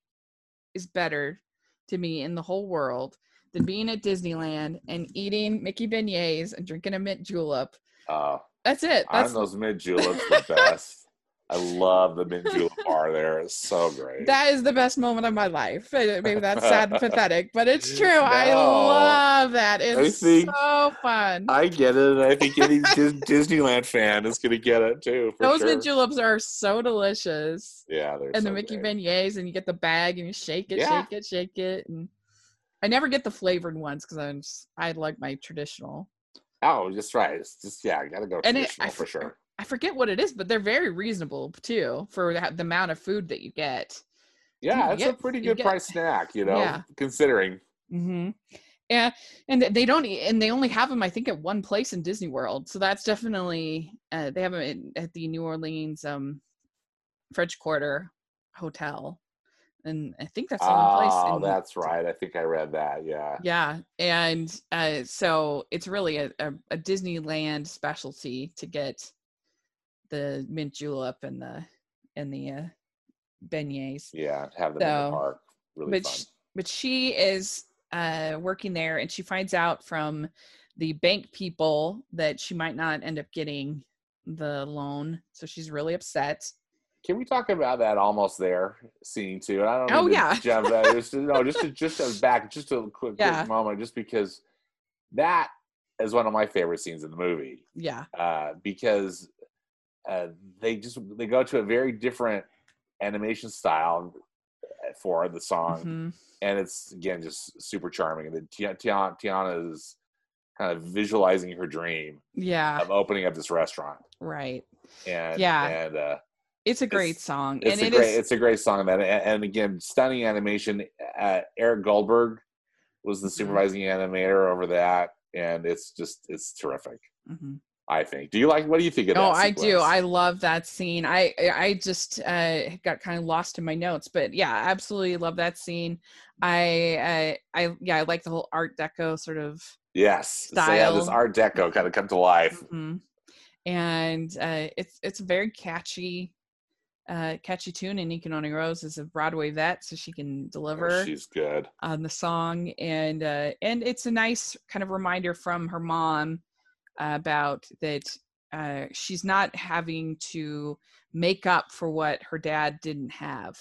is better to me in the whole world than being at Disneyland and eating Mickey beignets and drinking a mint julep. uh, That's it. That's those mint juleps, the best. I love the mint julep bar there. It's so great. that is the best moment of my life. Maybe that's sad and pathetic, but it's true. I love that. It's so fun. I get it. I think any Disneyland fan is going to get it too. For Those sure. mint juleps are so delicious. Yeah, they're and the Mickey great. beignets, and you get the bag and you shake it, Yeah. shake it, shake it, and I never get the flavored ones because I'm just, I like my traditional. Oh, just right. It's just yeah, I got to go And it- traditional I for sure. I forget what it is, but they're very reasonable too for the, the amount of food that you get. Yeah, it's a pretty good get- price snack, you know, Yeah. considering. Mm-hmm. Yeah, and they don't, and they only have them, I think, at one place in Disney World. So that's definitely uh, they have them in, at the New Orleans um, French Quarter Hotel, and I think that's the only place. Oh, that's right. I think I read that. Yeah. Yeah, and uh, so it's really a, a, a Disneyland specialty to get the mint julep and the and the uh, beignets. Yeah. Have them in the park. Really but fun. sh- but she is uh, working there, and she finds out from the bank people that she might not end up getting the loan, so she's really upset. Can we talk about that almost there scene too? And I don't. Oh, to yeah. Jump, uh, just no, just to, just a back, just a quick, Yeah. quick moment, just because that is one of my favorite scenes in the movie. Yeah, uh, because uh, they just they go to a very different animation style for the song, mhm, and it's again just super charming. And then Tiana, Tiana, is kind of visualizing her dream yeah, of opening up this restaurant, right. and Yeah. and uh, It's a great It's- song, it's and a it great is- it's a great song. That and, and again, stunning animation. Uh, Eric Goldberg was the Mhm. supervising animator over that, and it's just it's terrific. mhm. I think. Do you like? What do you think of Oh? I do. I love that scene. I I just uh, got kind of lost in my notes, but yeah, absolutely love that scene. I I, I yeah, I like the whole Art Deco sort of. Yes. So yeah, this. Art Deco kind of come to life. mhm. And uh, it's it's a very catchy, uh, catchy tune. And Anika Noni Rose is a Broadway vet, so she can Oh, deliver she's good. on the song and uh and it's a nice kind of reminder from her mom uh, about that uh she's not having to make up for what her dad didn't have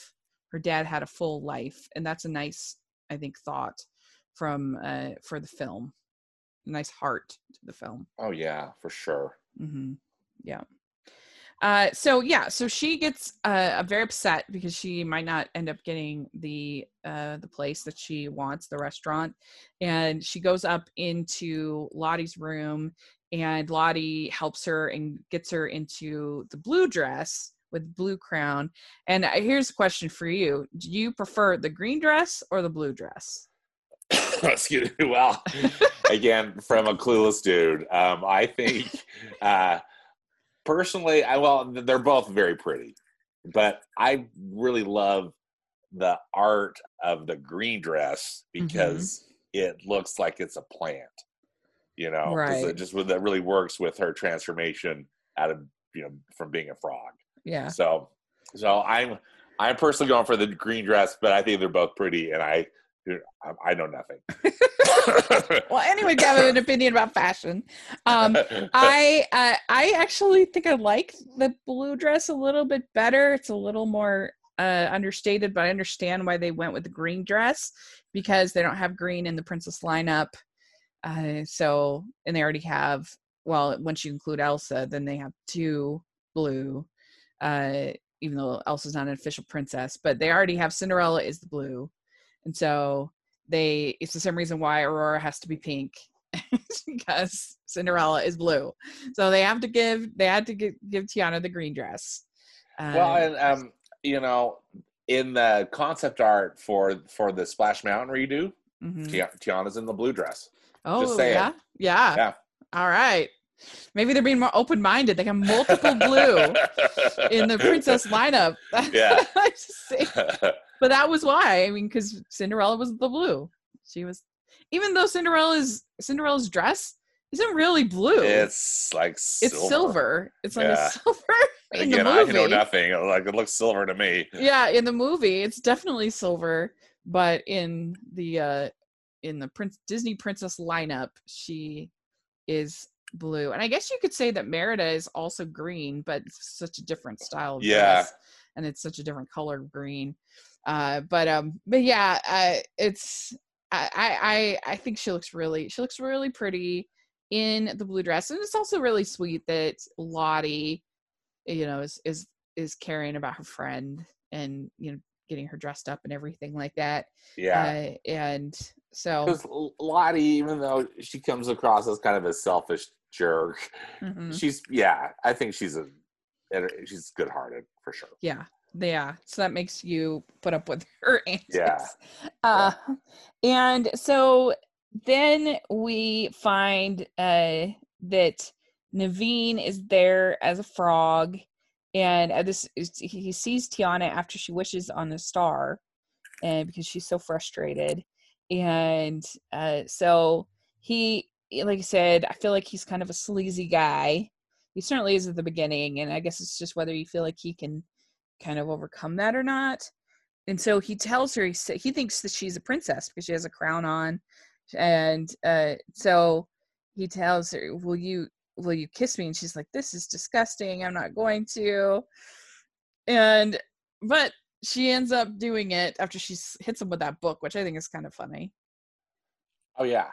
her dad had a full life and that's a nice i think thought from uh for the film a nice heart to the film Oh yeah, for sure. hmm Yeah. Uh, so yeah, so she gets uh, very upset because she might not end up getting the uh, the place that she wants, the restaurant, and she goes up into Lottie's room, and Lottie helps her and gets her into the blue dress with blue crown. And uh, here's a question for you: Do you prefer the green dress or the blue dress? Excuse me. Well, again, from a clueless dude, um, I think uh, personally, I well, they're both very pretty, but I really love the art of the green dress Mm-hmm. because it looks like it's a plant. You know Right. it just that really works with her transformation out of you know from being a frog. Yeah. So, so I'm I'm personally going for the green dress, but I think they're both pretty, and I I, know nothing. Well, anyway, have an opinion about fashion. Um, I uh, I actually think I like the blue dress a little bit better. It's a little more uh, understated, but I understand why they went with the green dress because they don't have green in the princess lineup. Uh, so, and they already have. Well, once you include Elsa, then they have two blue. Uh, even though Elsa's not an official princess, but they already have Cinderella is the blue, and so they it's the same reason why Aurora has to be pink because Cinderella is blue. So they have to give they had to give, give Tiana the green dress. well, Um, and um, you know, in the concept art for for the Splash Mountain redo, mhm. Tiana's in the blue dress. Oh yeah, yeah, Yeah. All right. Maybe they're being more open minded. They have multiple blue in the princess lineup. Yeah. I just say- but that was why. I mean, because Cinderella was the blue. She was, even though Cinderella's Cinderella's dress isn't really blue. it's like silver. it's silver. It's like Yeah. a silver And in again, the I know nothing. Like it looks silver to me. yeah, in the movie, it's definitely silver, but in the uh in the Prince Disney princess lineup, she is blue. And I guess you could say that Merida is also green, but it's such a different style of Yeah. dress, and it's such a different color green. Uh, but um, but yeah, uh, it's I, I I I think she looks really she looks really pretty in the blue dress, and it's also really sweet that Lottie, you know, is is is caring about her friend and you know getting her dressed up and everything like that. Yeah. Uh, and so Because Lottie, even though she comes across as kind of a selfish jerk, mhm. she's yeah. I think she's a she's good hearted for sure. yeah yeah so that makes you put up with her antics Yeah. uh and so then we find uh that naveen is there as a frog and uh, this is he sees tiana after she wishes on the star and because she's so frustrated and uh so he like i said i feel like he's kind of a sleazy guy. He certainly is at the beginning and i guess it's just whether you feel like he can kind of overcome that or not. And so he tells her he, he thinks that she's a princess because she has a crown on. And uh so he tells her will you will you kiss me? And she's like this is disgusting. I'm not going to. And but she ends up doing it after she hits him with that book which i think is kind of funny Oh yeah.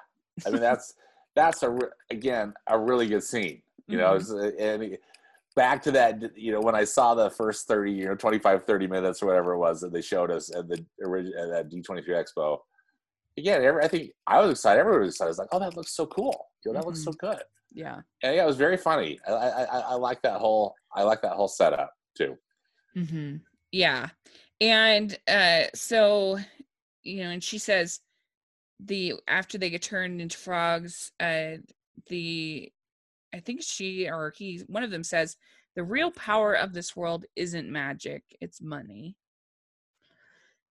I mean that's that's a again a really good scene. You know, Mhm. uh, and back to that. You know, when I saw the first thirty, you know, 25, 30 minutes or whatever it was that they showed us at the original at that D twenty three Expo. Again, every, I think I was excited. Everybody was excited. I was like, "Oh, that looks so cool! You know, that looks so good." yeah And yeah, it was very funny. I, I, I, I like that whole. I like that whole setup too. hmm Yeah. And uh so you know, and she says the after they get turned into frogs, uh the I think she or he one of them says the real power of this world isn't magic, it's money.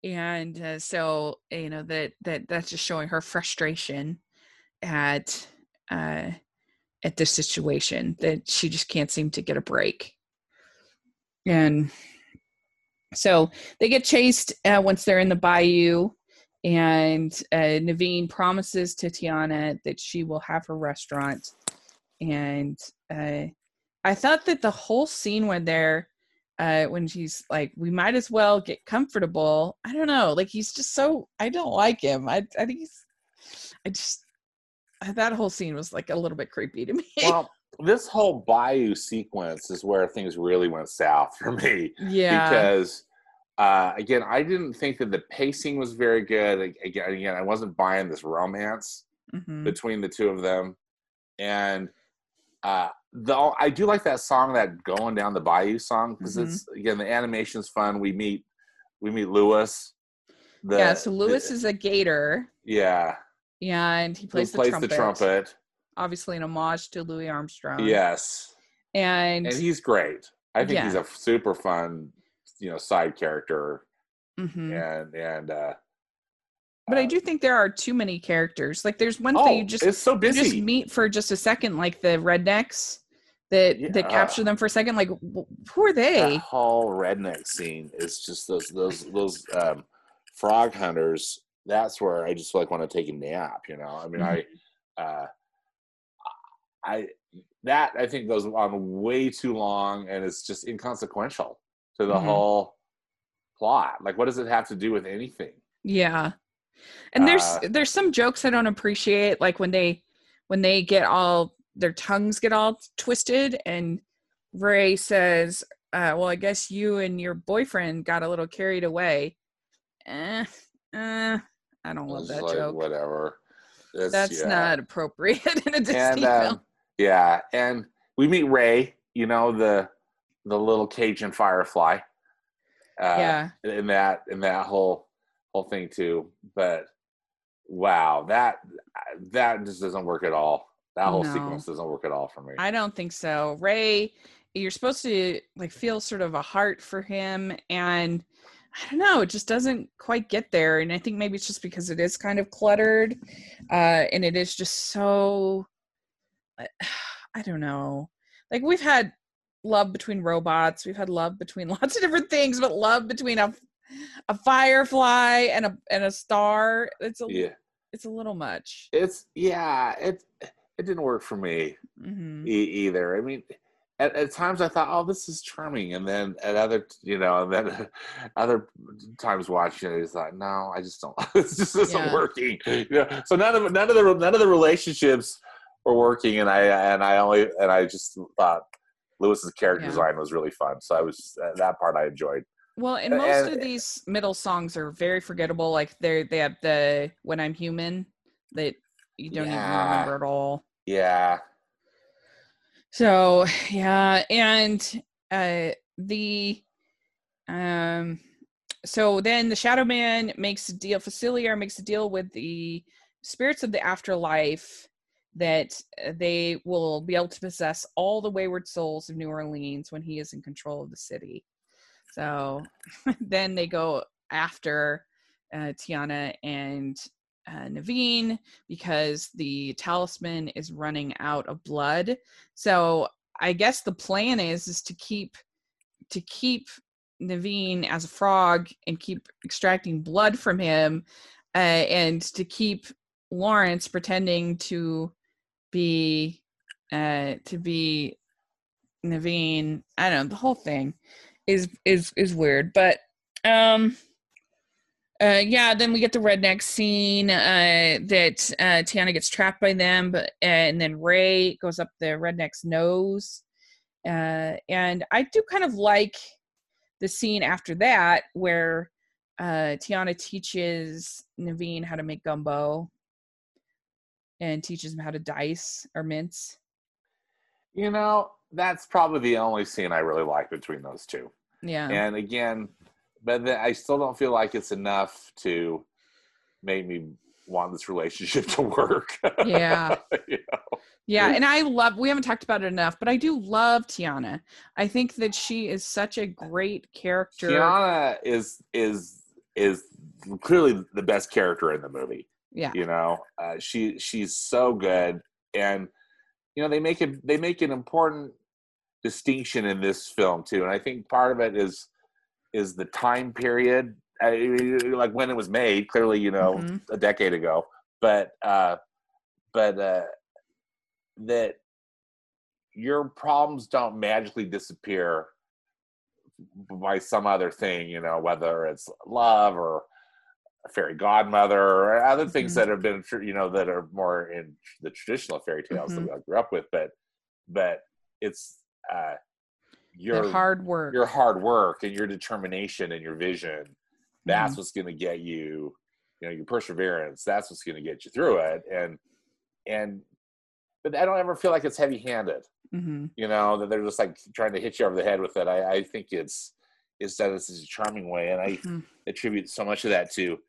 And uh, so you know that that that's just showing her frustration at uh at this situation that she just can't seem to get a break. And so they get chased uh, once they're in the bayou, and uh, Naveen promises to Tiana that she will have her restaurant. And uh, I thought that the whole scene when they're uh, when she's like, "We might as well get comfortable." I don't know, like he's just so I don't like him. I I think he's I just that whole scene was like a little bit creepy to me. Well, this whole bayou sequence is where things really went south for me. yeah, because uh, again, I didn't think that the pacing was very good. Again, again, I wasn't buying this romance mhm. between the two of them, and uh, though I do like that song, that "Going Down the Bayou" song, because Mhm. it's again the animation's fun. We meet we meet Louis. The, yeah. So Louis the- is a gator. yeah Yeah, and he plays, plays the, the trumpet, trumpet. Obviously, an homage to Louis Armstrong. Yes, and, and he's great. I think he's a super fun, you know, side character, mhm. and and uh, but I uh, do think there are too many characters. Like, there's one oh, thing you just it's so busy. just meet for just a second, like the rednecks that that capture them for a second. Like, who are they? whole redneck scene is just those those those um, frog hunters. That's where I just like want to take a nap. You know, I mean, I, uh, I that I think goes on way too long, and it's just inconsequential to the Mhm. whole plot. Like, what does it have to do with anything? Yeah. And there's Uh, there's some jokes I don't appreciate, like when they when they get all their tongues get all twisted and Ray says, uh, well, I guess you and your boyfriend got a little carried away. Eh, eh, I don't love that like, joke. Whatever. It's- That's yeah. not appropriate in a Disney and film. Yeah, and we meet Ray. You know the the little Cajun firefly. Uh, yeah, in that in that whole whole thing too. But wow, that that just doesn't work at all. That whole No. sequence doesn't work at all for me. I don't think so. Ray, you're supposed to like feel sort of a heart for him, and I don't know, it just doesn't quite get there. And I think maybe it's just because it is kind of cluttered, uh, and it is just so. I don't know. Like we've had love between robots, we've had love between lots of different things, but love between a a firefly and a and a star. It's a yeah, it's a little much. it's yeah, it it didn't work for me hmm e- either. I mean. At, at times I thought, oh, this is charming, and then at other, you know, and then other times watching it, it's like, no, I just don't. This just isn't Yeah. working. You know, so none of none of the none of the relationships were working, and I and I only and I just thought Louis's character Yeah. design was really fun. So I was that part I enjoyed. Well, and most and- of these middle songs are very forgettable. Like they they have the "When I'm Human" that you don't even remember at all. Yeah, So yeah, and uh the um so then the Shadow Man makes a deal. Facilier makes a deal with the spirits of the afterlife that uh, they will be able to possess all the wayward souls of New Orleans when he is in control of the city. So then they go after uh, Tiana and uh, Naveen because the talisman is running out of blood. So I guess the plan is is to keep to keep Naveen as a frog and keep extracting blood from him, uh, and to keep Lawrence pretending to be uh, to be Naveen. I don't know. The whole thing is is is weird, but um. Uh, yeah, then we get the redneck scene uh, that uh, Tiana gets trapped by them, but and then Ray goes up the redneck's nose, uh, and I do kind of like the scene after that where uh, Tiana teaches Naveen how to make gumbo and teaches him how to dice or mince. you know, that's probably the only scene I really like between those two. Yeah, And again, but then I still don't feel like it's enough to make me want this relationship to work. Yeah. You know? Yeah, and I love we haven't talked about it enough, but I do love Tiana. I think that she is such a great character. Tiana is is is clearly the best character in the movie. Yeah. You know, uh, she she's so good, and you know they make it they make an important distinction in this film too, and I think part of it is is the time period, I, like when it was made. Clearly, you know, Mhm. a decade ago, but uh, but uh, that your problems don't magically disappear by some other thing, you know, whether it's love or fairy godmother or other things Mhm. that have been, you know, that are more in the traditional fairy tales that Mhm. we all grew up with. But, but it's uh, your The hard work. your hard work and your determination and your vision. That's Mhm. what's going to get you, you know, your perseverance. That's what's going to get you through it. And and but I don't ever feel like it's heavy handed hmm you know that they're just like trying to hit you over the head with it i, I think it's it's done in such a charming way and i Mhm. attribute so much of that to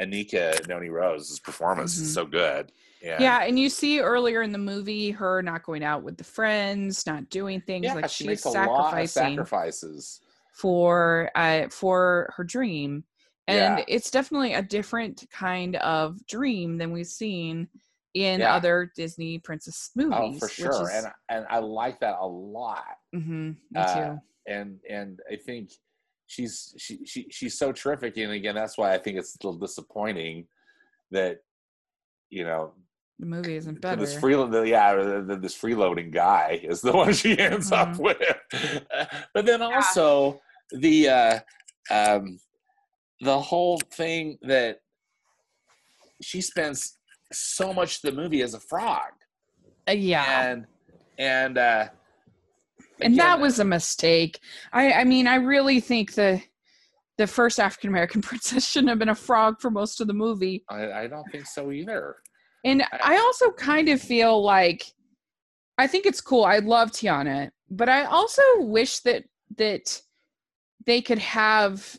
anika noni rose's performance is Mhm. so good and Yeah, and you see earlier in the movie her not going out with the friends, not doing things yeah, like she she's makes a lot of sacrificing sacrifices for uh for her dream. And Yeah. it's definitely a different kind of dream than we've seen in Yeah. other Disney princess movies. oh for sure is- and and i like that a lot Mhm, me uh, too. and and i think she's she, she she's so terrific and again that's why i think it's a little disappointing that you know The movie isn't So better. This free, yeah, the, the- this freeloading guy is the one she ends up Mhm. with. but then also the uh, um, the whole thing that she spends so much of the movie as a frog, Uh, yeah. and and uh, and that was a mistake. I I mean, I really think the the first African American princess shouldn't have been a frog for most of the movie. I, I don't think so either. And I also kind of feel like I think it's cool. I love Tiana, but I also wish that that they could have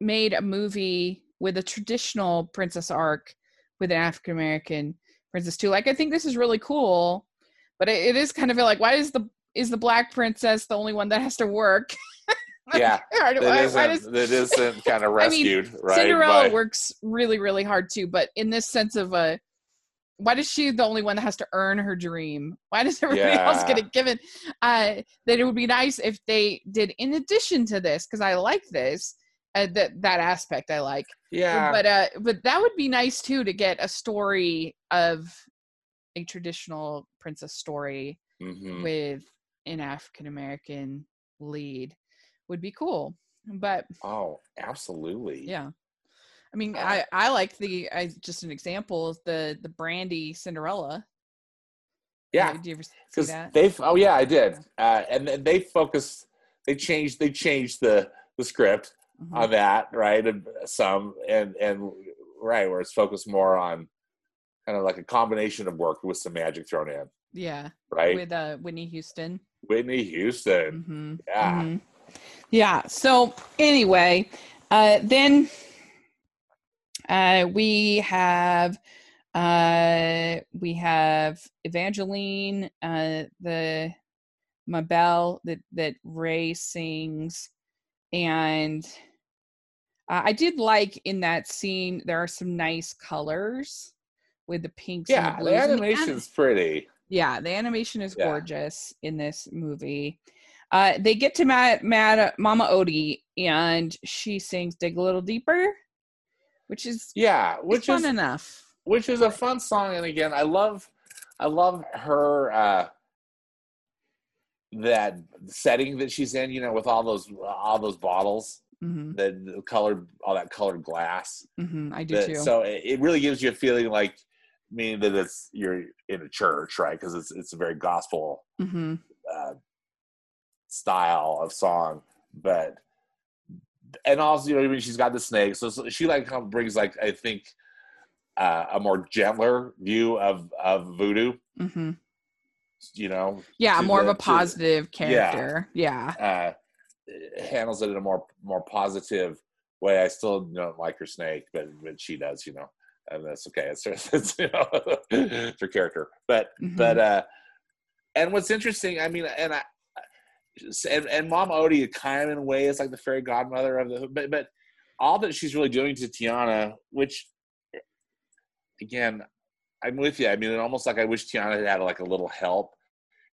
made a movie with a traditional princess arc with an African American princess too. Like I think this is really cool, but it, it is kind of like why is the is the black princess the only one that has to work? Yeah, That why- isn't, why does- that isn't kind of I mean, rescued, right? Cinderella But- works really, really hard too, but in this sense of a why is she the only one that has to earn her dream? Why does everybody else get it given? Uh, that it would be nice if they did in addition to this, because I like this, uh, that that aspect I like. yeah, But uh, but that would be nice too to get a story of a traditional princess story mhm. with an African American lead would be cool. But oh, absolutely. yeah. I mean, Uh, I I like the I just an example is the the Brandy Cinderella. yeah. Did you ever see because that? they oh yeah i did uh, and then they focused they changed they changed the the script Mhm. on that right and some and and right where it's focused more on kind of like a combination of work with some magic thrown in yeah, right with uh Whitney Houston. Whitney houston hmm yeah Mhm. Yeah. So anyway, uh, then uh, we have uh, we have Evangeline, uh, the Ma Belle that that Ray sings, and uh, I did like in that scene. There are some nice colors with the pinks. yeah and the the blues. and animation's pretty yeah, the animation is Yeah. gorgeous in this movie. Uh, they get to Mad, Mad Mama Odie, and she sings "Dig a Little Deeper," which is yeah which fun is enough. which is a fun song and again i love i love her uh that setting that she's in you know with all those all those bottles hmm the, the colored all that colored glass hmm I do that- too. so it, it really gives you a feeling like meaning that it's you're in a church right? Because it's it's a very gospel hmm uh, style of song but and also you know I mean? She's got the snake so, so she like kind of brings like i think uh, a more gentler view of of voodoo. Hmm you know Yeah, more the- of a to- positive character. Yeah. uh handles it in a more more positive way. I still don't like her snake but but she does you know and that's okay it's, it's you know her character. But Mhm. but uh and what's interesting i mean and i and, and mom odie kind of in a way is like the fairy godmother of the but but all that she's really doing to tiana which again i'm with you. I mean it almost like i wish tiana had had like a little help.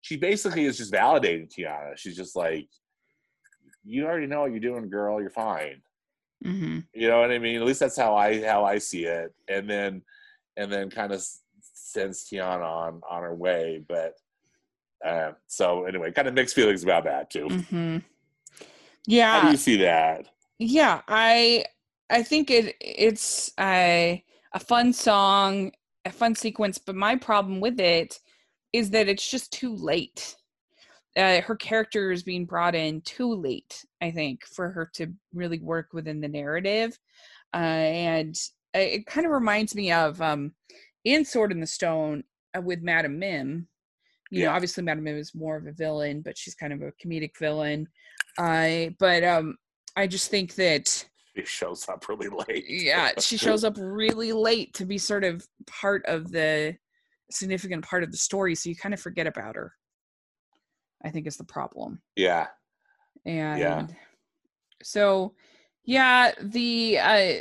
She basically is just validating tiana. She's just like you already know what you're doing girl. You're fine hmm you know what I mean? At least that's how I how I see it. And then and then kind of sends Tiana on on her way. But uh, so anyway, kind of mixed feelings about that too. hmm How do you see that? yeah i i think it it's a a fun song a fun sequence but my problem with it is that it's just too late uh, her character is being brought in too late i think for her to really work within the narrative uh, and uh, it kind of reminds me of um in sword in the stone uh, with Madame mim you know obviously Madame mim is more of a villain but she's kind of a comedic villain uh, but um I just think that She shows up really late. yeah, she shows up really late to be sort of part of the significant part of the story, so you kind of forget about her. I think is the problem. Yeah. And yeah. so yeah, the uh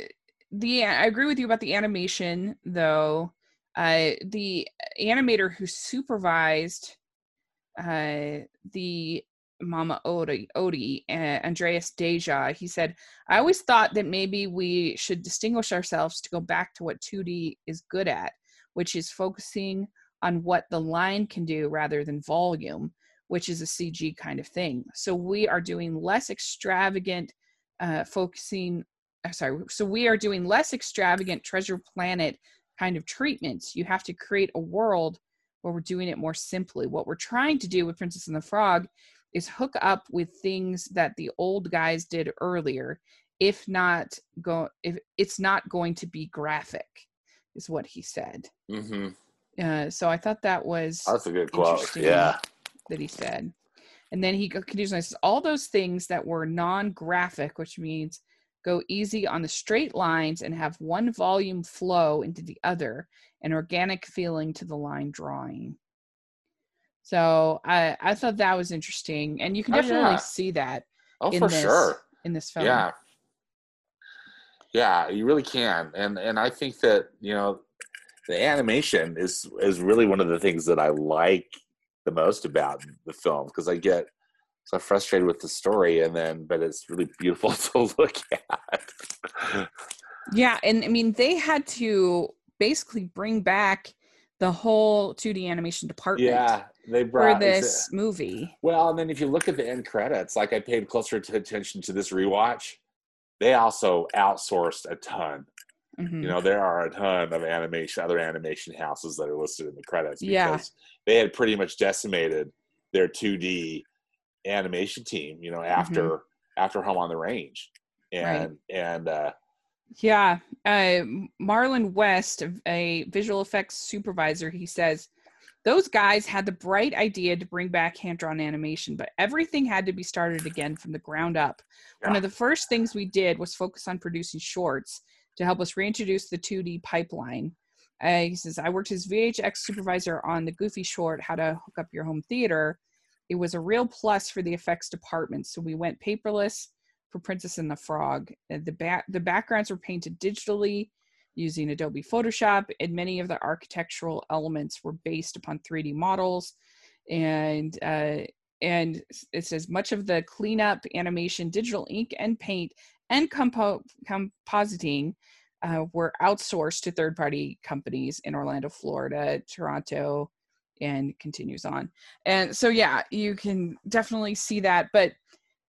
the I agree with you about the animation though. Uh the animator who supervised uh the Mama Odie, Odie uh, Andreas Deja, he said, I always thought that maybe we should distinguish ourselves to go back to what 2D is good at, which is focusing on what the line can do rather than volume, which is a CG kind of thing. So we are doing less extravagant, uh, focusing, uh, sorry, so we are doing less extravagant Treasure Planet kind of treatments. You have to create a world where we're doing it more simply. What we're trying to do with Princess and the Frog is hook up with things that the old guys did earlier if not go if it's not going to be graphic is what he said mm-hmm. uh, so i thought that was That's a good quote. Yeah. That he said and then he continues and says all those things that were non-graphic which means go easy on the straight lines and have one volume flow into the other an organic feeling to the line drawing so i i thought that was interesting and you can Oh, definitely yeah. see that Oh, in for this sure. in this film Yeah. Yeah, you really can. And and I think that, you know, the animation is is really one of the things that I like the most about the film because I get so frustrated with the story and then but it's really beautiful to look at. Yeah, and I mean they had to basically bring back the whole 2D animation department yeah, they brought for this movie. Well, and then if you look at the end credits, like I paid closer attention to this rewatch, they also outsourced a ton. Mhm. You know, there are a ton of animation, other animation houses that are listed in the credits because Yeah. they had pretty much decimated their 2D animation team. You know, after after Home on the Range, and and uh, Yeah, uh, Marlon West, a visual effects supervisor, he says those guys had the bright idea to bring back hand-drawn animation, but everything had to be started again from the ground up. One of the first things we did was focus on producing shorts to help us reintroduce the 2D pipeline. Uh, he says, I worked as VFX supervisor on the Goofy short, How to Hook Up Your Home Theater. It was a real plus for the effects department. So we went paperless for Princess and the Frog. The, ba- the backgrounds were painted digitally using Adobe Photoshop, and many of the architectural elements were based upon 3D models. And uh, and it says much of the cleanup, animation, digital ink and paint, and compo- compositing uh, were outsourced to third-party companies in Orlando, Florida, Toronto, and continues on. And so, yeah, you can definitely see that. But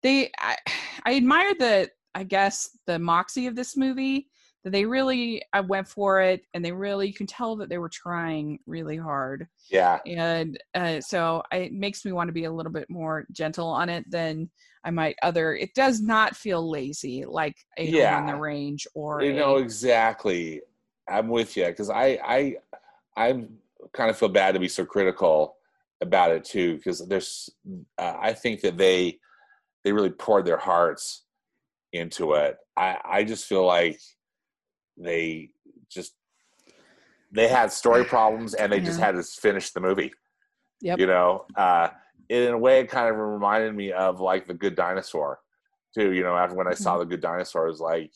they, I, I admire the, I guess, the moxie of this movie. That they really I went for it, and they really, you can tell that they were trying really hard yeah, and uh, so I, it makes me want to be a little bit more gentle on it than I might other. It does not feel lazy like a Home on the range or you a, know exactly. I'm with you because I I I kind of feel bad to be so critical about it too because there's uh, I think that they they really poured their hearts into it. I I just feel like they just they had story problems and they just had to finish the movie. Yep. You know, uh, in a way, it kind of reminded me of like the Good Dinosaur, too. You know, after when I saw the Good Dinosaur, it was like,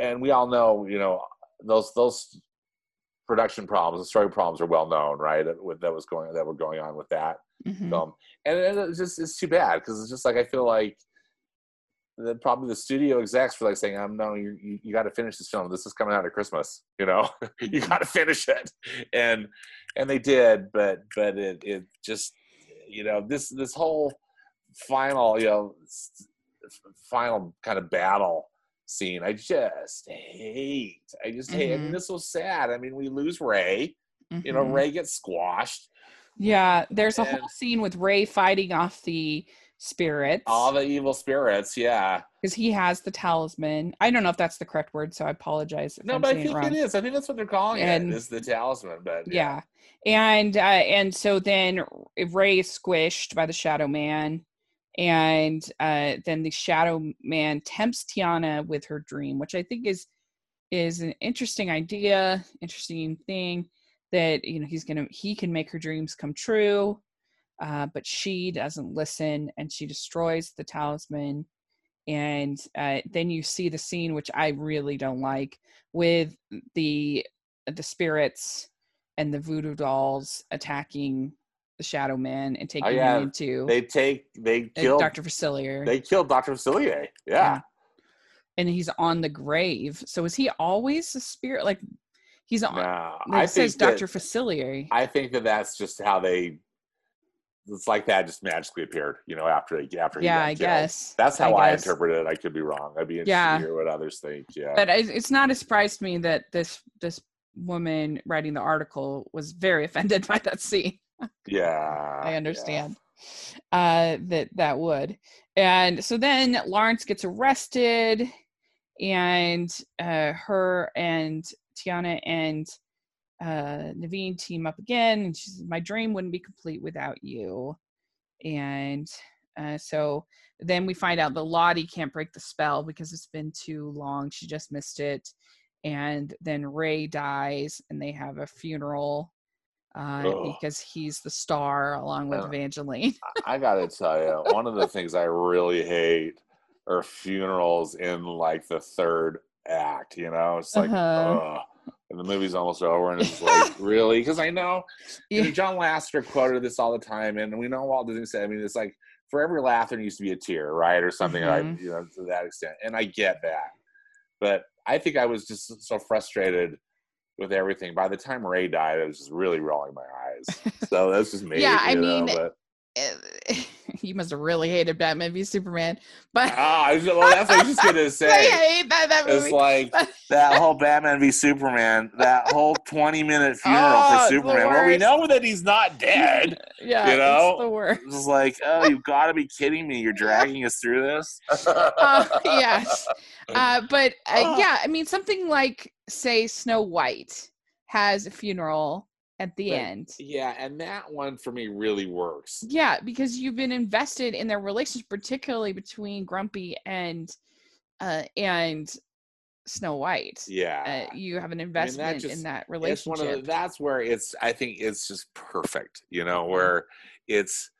and we all know, you know, those those production problems, the story problems are well known, right? That, that was going that were going on with that Mhm. film, and it- it's just it's too bad because it's just like I feel like the probably the studio execs were like saying, "I'm "Um, no, you you, you got to finish this film. This is coming out at Christmas. You know, you got to finish it." And and they did, but but it it just you know this this whole final you know final kind of battle scene. I just hate. I just hate. I mean, Mhm. this was sad. I mean, we lose Ray. You know, Mhm. Ray gets squashed. yeah, there's a and- whole scene with Ray fighting off the spirits All the evil spirits. Yeah. because he has the talisman. I don't know if that's the correct word, so I apologize if No, I'm but I think it it is. I think that's what they're calling And- it. Is the talisman? But yeah and uh and so then ray is squished by the shadow man and uh then the shadow man tempts tiana with her dream which i think is is an interesting idea interesting thing that you know he's gonna he can make her dreams come true uh but she doesn't listen and she destroys the talisman and uh, then you see the scene which i really don't like with the the spirits and the voodoo dolls attacking the shadow man and taking Oh, yeah. him into They take. They kill dr facilier They killed Doctor Facilier. Yeah. Yeah. and he's on the grave so is he always a spirit like he's on No, it I says dr facilier I think that that's just how they. It's like that just magically appeared, you know, after after he yeah i killed. guess That's how I, guess. interpret it. I could be wrong. I'd be interested Yeah. to hear what others think. Yeah. but it's not a surprise to me that this this woman writing the article was very offended by that scene yeah. i understand uh, that that would. And so then Lawrence gets arrested, and uh, her and Tiana and uh, Naveen team up again. And she's, my dream wouldn't be complete without you. And uh, so then we find out that Lottie can't break the spell because it's been too long. She just missed it. And then Ray dies, and they have a funeral uh, because he's the star along with Evangeline. I gotta tell you, one of the things I really hate are funerals in like the third act. You know, it's like, uh-huh. And the movie's almost over, and it's like, really? Because I know, yeah. know, John Lasseter quoted this all the time, and we know Walt Disney said. I mean, it's like for every laugh there needs to be a tear, right, or something mm-hmm. like you know to that extent. And I get that, but I think I was just so frustrated with everything. By the time Ray died, I was just really rolling my eyes. So that's just me. yeah, I mean, know, you must have really hated Batman v Superman. But ah, well, that's what I was just gonna say. I hate that, that movie. It's like that whole Batman v Superman, that whole twenty minute funeral oh, for Superman, where we know that he's not dead. yeah, you know, it's the worst. It's like, oh, you've got to be kidding me! You're dragging us through this. uh, yes, uh, but uh, yeah, I mean, something like say Snow White has a funeral at the but, end. Yeah, and that one for me really works. Yeah, because you've been invested in their relationship, particularly between Grumpy and uh and Snow White. Yeah, uh, you have an investment I mean, that just, in that relationship. The, that's where it's. I think it's just perfect. You know, where it's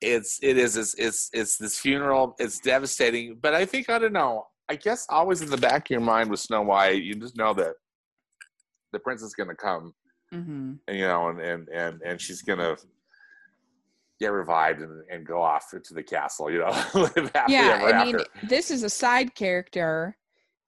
it's it is it's it's, it's this funeral. It's devastating, but I think I don't know. I guess always in the back of your mind with Snow White, you just know that the prince is going to come mm-hmm. and, you know, and, and and and she's gonna get revived and, and go off to the castle, you know, live happily yeah, ever I mean, after. this is a side character,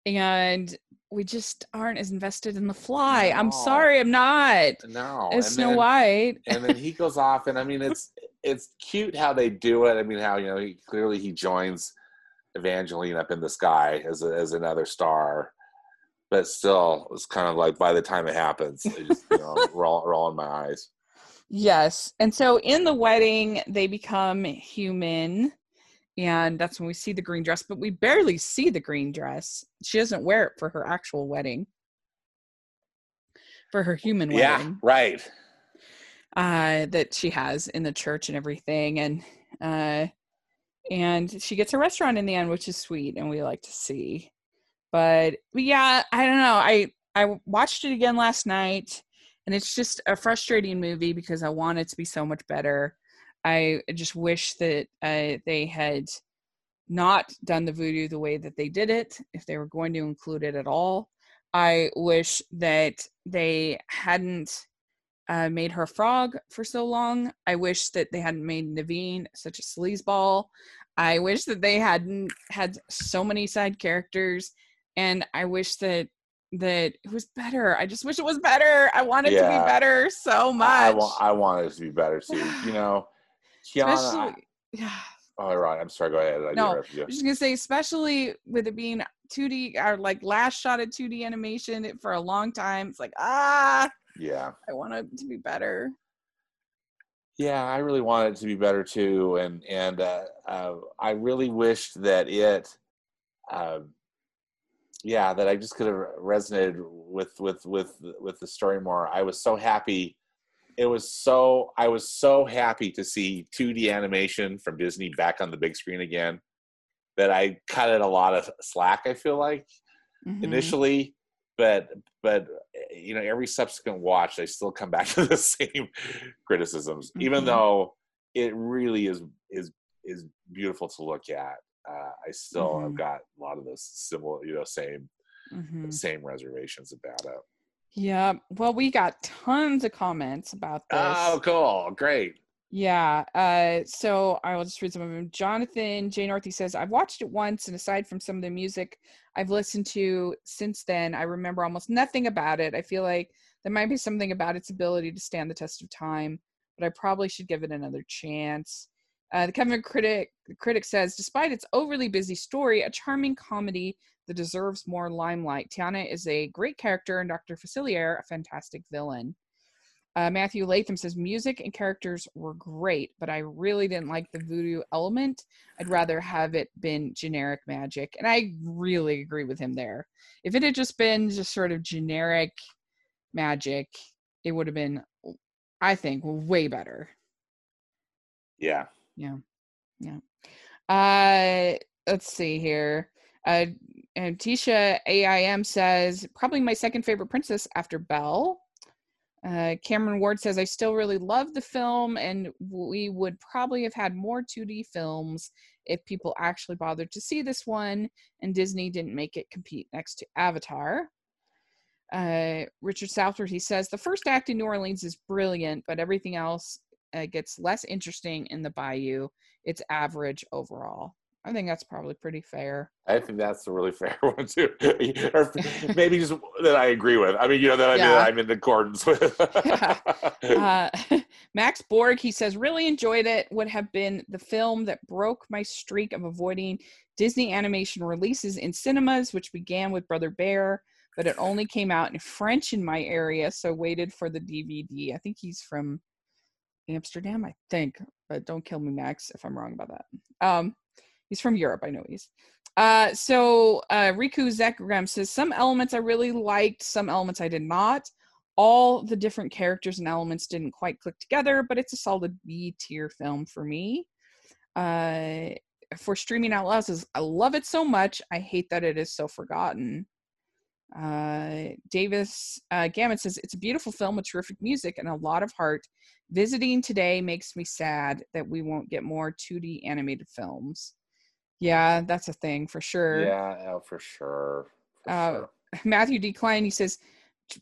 and we just aren't as invested in the fly. No. I'm sorry, I'm not. No, it's Snow White. and then he goes off, and I mean, it's it's cute how they do it. I mean, how you know, he, clearly he joins Evangeline up in the sky as a, as another star, but still, it's kind of like by the time it happens, just you know, roll, roll in my eyes. Yes, and so in the wedding, they become human, and that's when we see the green dress. But we barely see the green dress. She doesn't wear it for her actual wedding, for her human wedding. Yeah, right. Uh, that she has in the church and everything, and uh, and she gets a restaurant in the end, which is sweet, and we like to see. But, but yeah, I don't know. I I watched it again last night, and it's just a frustrating movie because I want it to be so much better. I just wish that uh, they had not done the voodoo the way that they did it, if they were going to include it at all. I wish that they hadn't uh, made her frog for so long. I wish that they hadn't made Naveen such a sleazeball. I wish that they hadn't had so many side characters and I wish that that it was better. I just wish it was better. I want it yeah. to be better so much. I, want, I want it to be better too. You know, Tiana. I, yeah. All right. I'm sorry. Go ahead. I no, I'm just gonna say, especially with it being 2D or like last shot at 2D animation for a long time. It's like ah. Yeah. I want it to be better. Yeah, I really want it to be better too, and and uh, uh, I really wished that it. Uh, yeah that i just could have resonated with with with with the story more i was so happy it was so i was so happy to see 2d animation from disney back on the big screen again that i cut it a lot of slack i feel like mm-hmm. initially but but you know every subsequent watch i still come back to the same criticisms mm-hmm. even though it really is is is beautiful to look at uh, I still mm-hmm. have got a lot of those similar, you know, same mm-hmm. same reservations about it. Yeah. Well, we got tons of comments about this. Oh, cool. Great. Yeah. Uh, so I will just read some of them. Jonathan J. Northy says, I've watched it once, and aside from some of the music I've listened to since then, I remember almost nothing about it. I feel like there might be something about its ability to stand the test of time, but I probably should give it another chance. Uh, the Kevin critic critic says, despite its overly busy story, a charming comedy that deserves more limelight. Tiana is a great character, and Dr. Facilier a fantastic villain. Uh, Matthew Latham says music and characters were great, but I really didn't like the voodoo element. I'd rather have it been generic magic, and I really agree with him there. If it had just been just sort of generic magic, it would have been, I think, way better. Yeah. Yeah. Yeah. Uh, let's see here. Uh, and Tisha AIM says probably my second favorite princess after Belle. Uh, Cameron Ward says I still really love the film, and we would probably have had more 2D films if people actually bothered to see this one, and Disney didn't make it compete next to Avatar. Uh, Richard Southward he says the first act in New Orleans is brilliant, but everything else uh, gets less interesting in the Bayou. It's average overall. I think that's probably pretty fair. I think that's a really fair one too, or maybe just that I agree with. I mean, you know that, yeah. I am in accordance with. uh, Max Borg, he says, really enjoyed it. Would have been the film that broke my streak of avoiding Disney animation releases in cinemas, which began with Brother Bear, but it only came out in French in my area, so waited for the DVD. I think he's from Amsterdam, I think, but don't kill me, Max, if I'm wrong about that. Um, He's from Europe. I know he's. Uh, so uh, Riku Zekgram says some elements I really liked, some elements I did not. All the different characters and elements didn't quite click together, but it's a solid B tier film for me. Uh, for streaming out loud says I love it so much. I hate that it is so forgotten. Uh, Davis uh, says it's a beautiful film with terrific music and a lot of heart. Visiting today makes me sad that we won't get more 2D animated films. Yeah, that's a thing for sure. Yeah, oh, for sure. For uh, sure. Matthew Decline, he says,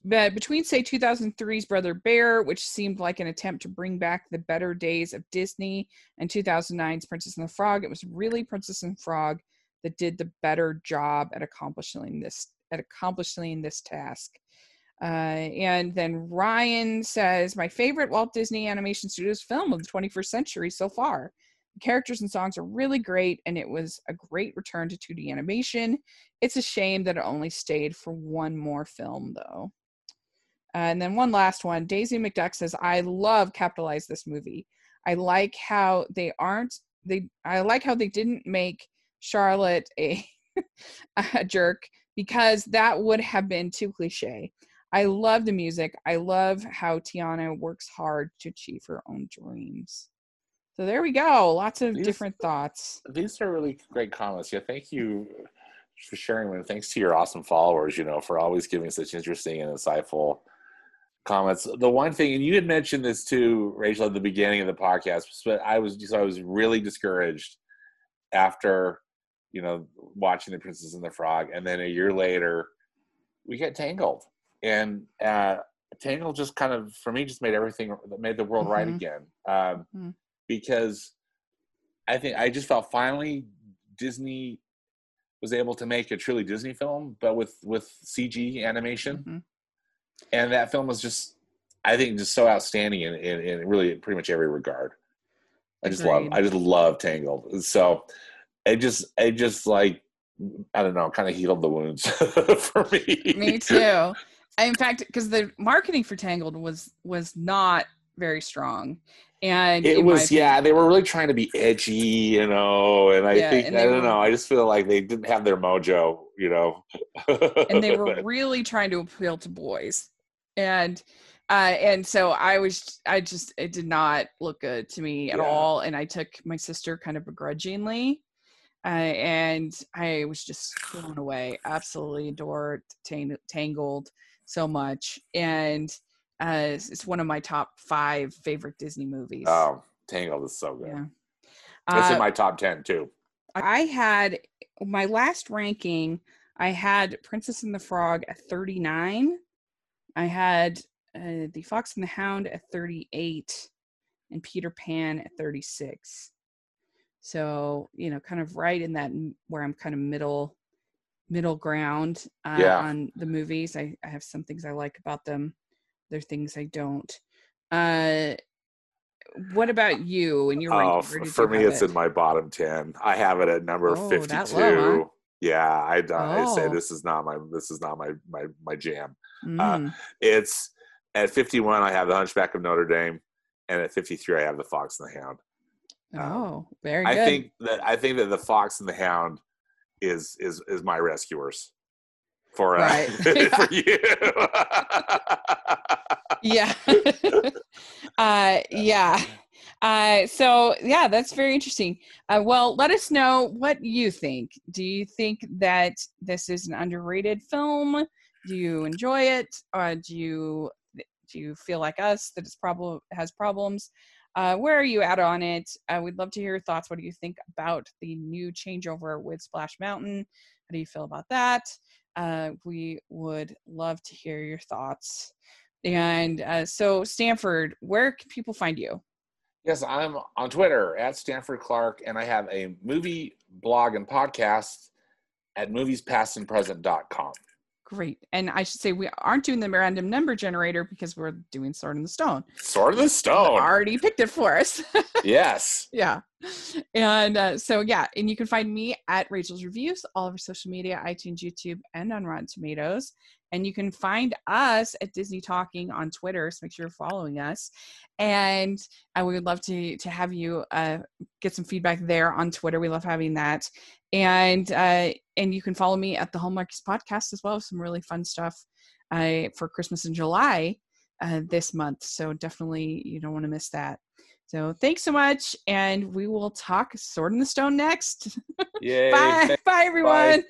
between say 2003's Brother Bear, which seemed like an attempt to bring back the better days of Disney, and 2009's Princess and the Frog, it was really Princess and Frog that did the better job at accomplishing this at accomplishing this task. Uh, and then Ryan says, My favorite Walt Disney Animation Studios film of the 21st century so far. The characters and songs are really great, and it was a great return to 2D animation. It's a shame that it only stayed for one more film, though. Uh, and then one last one Daisy McDuck says, I love Capitalize this movie. I like how they aren't, they, I like how they didn't make Charlotte a, a jerk because that would have been too cliche. I love the music. I love how Tiana works hard to achieve her own dreams. So there we go. Lots of these, different thoughts. These are really great comments. Yeah, thank you for sharing them. Thanks to your awesome followers, you know, for always giving such interesting and insightful comments. The one thing, and you had mentioned this too, Rachel, at the beginning of the podcast, but I was just I was really discouraged after, you know, watching The Princess and the Frog, and then a year later, we get Tangled, and uh, Tangled just kind of for me just made everything made the world mm-hmm. right again. Um, mm-hmm because I think I just felt finally Disney was able to make a truly Disney film, but with with CG animation, mm-hmm. and that film was just I think just so outstanding in, in, in really pretty much every regard. I just Agreed. love I just love Tangled. So it just it just like I don't know, kind of healed the wounds for me. Me too. In fact, because the marketing for Tangled was was not very strong and it was yeah they were really trying to be edgy you know and i yeah, think i don't were, know i just feel like they didn't have their mojo you know and they were really trying to appeal to boys and uh, and so I was, I just, it did not look good to me at yeah. all. And I took my sister kind of begrudgingly, uh, and I was just blown away. Absolutely adored Tang- Tangled so much, and uh, it's one of my top five favorite Disney movies. Oh, Tangled is so good. Yeah. It's uh, in my top 10 too. I had my last ranking, I had Princess and the Frog at 39. I had uh, The Fox and the Hound at 38 and Peter Pan at 36. So, you know, kind of right in that where I'm kind of middle middle ground uh, yeah. on the movies. I, I have some things I like about them there are things I don't. Uh, what about you? And you're oh, for me, it's it? in my bottom ten. I have it at number oh, fifty-two. Low, huh? Yeah, I, oh. I say this is not my this is not my my my jam. Uh, mm. Uh, it's at 51, I have the Hunchback of Notre Dame, and at 53, I have the Fox and the Hound. Oh, very I good. think that I think that the Fox and the Hound is is is my rescuers for uh, Right. for you. yeah. uh, yeah. Uh, so yeah, that's very interesting. Uh, well, let us know what you think. Do you think that this is an underrated film? Do you enjoy it? Or do you do you feel like us that it's problem has problems? Uh, where are you at on it? Uh, we'd love to hear your thoughts. What do you think about the new changeover with Splash Mountain? How do you feel about that? Uh, we would love to hear your thoughts. And uh, so, Stanford, where can people find you? yes, I'm on Twitter at Stanford Clark, and I have a movie blog and podcast at moviespastandpresent.com. Great. And I should say, we aren't doing the random number generator because we're doing Sword in the Stone. Sword of the Stone. already picked it for us. yes. yeah. And uh, so, yeah. And you can find me at Rachel's Reviews, all over social media, iTunes, YouTube, and on Rotten Tomatoes. And you can find us at Disney Talking on Twitter. So make sure you're following us. And we would love to to have you uh, get some feedback there on Twitter. We love having that. And uh, and you can follow me at the Hallmarkies podcast as well. Some really fun stuff uh, for Christmas in July uh, this month. So definitely you don't want to miss that. So thanks so much, and we will talk Sword in the Stone next. Yay. Bye, bye, everyone.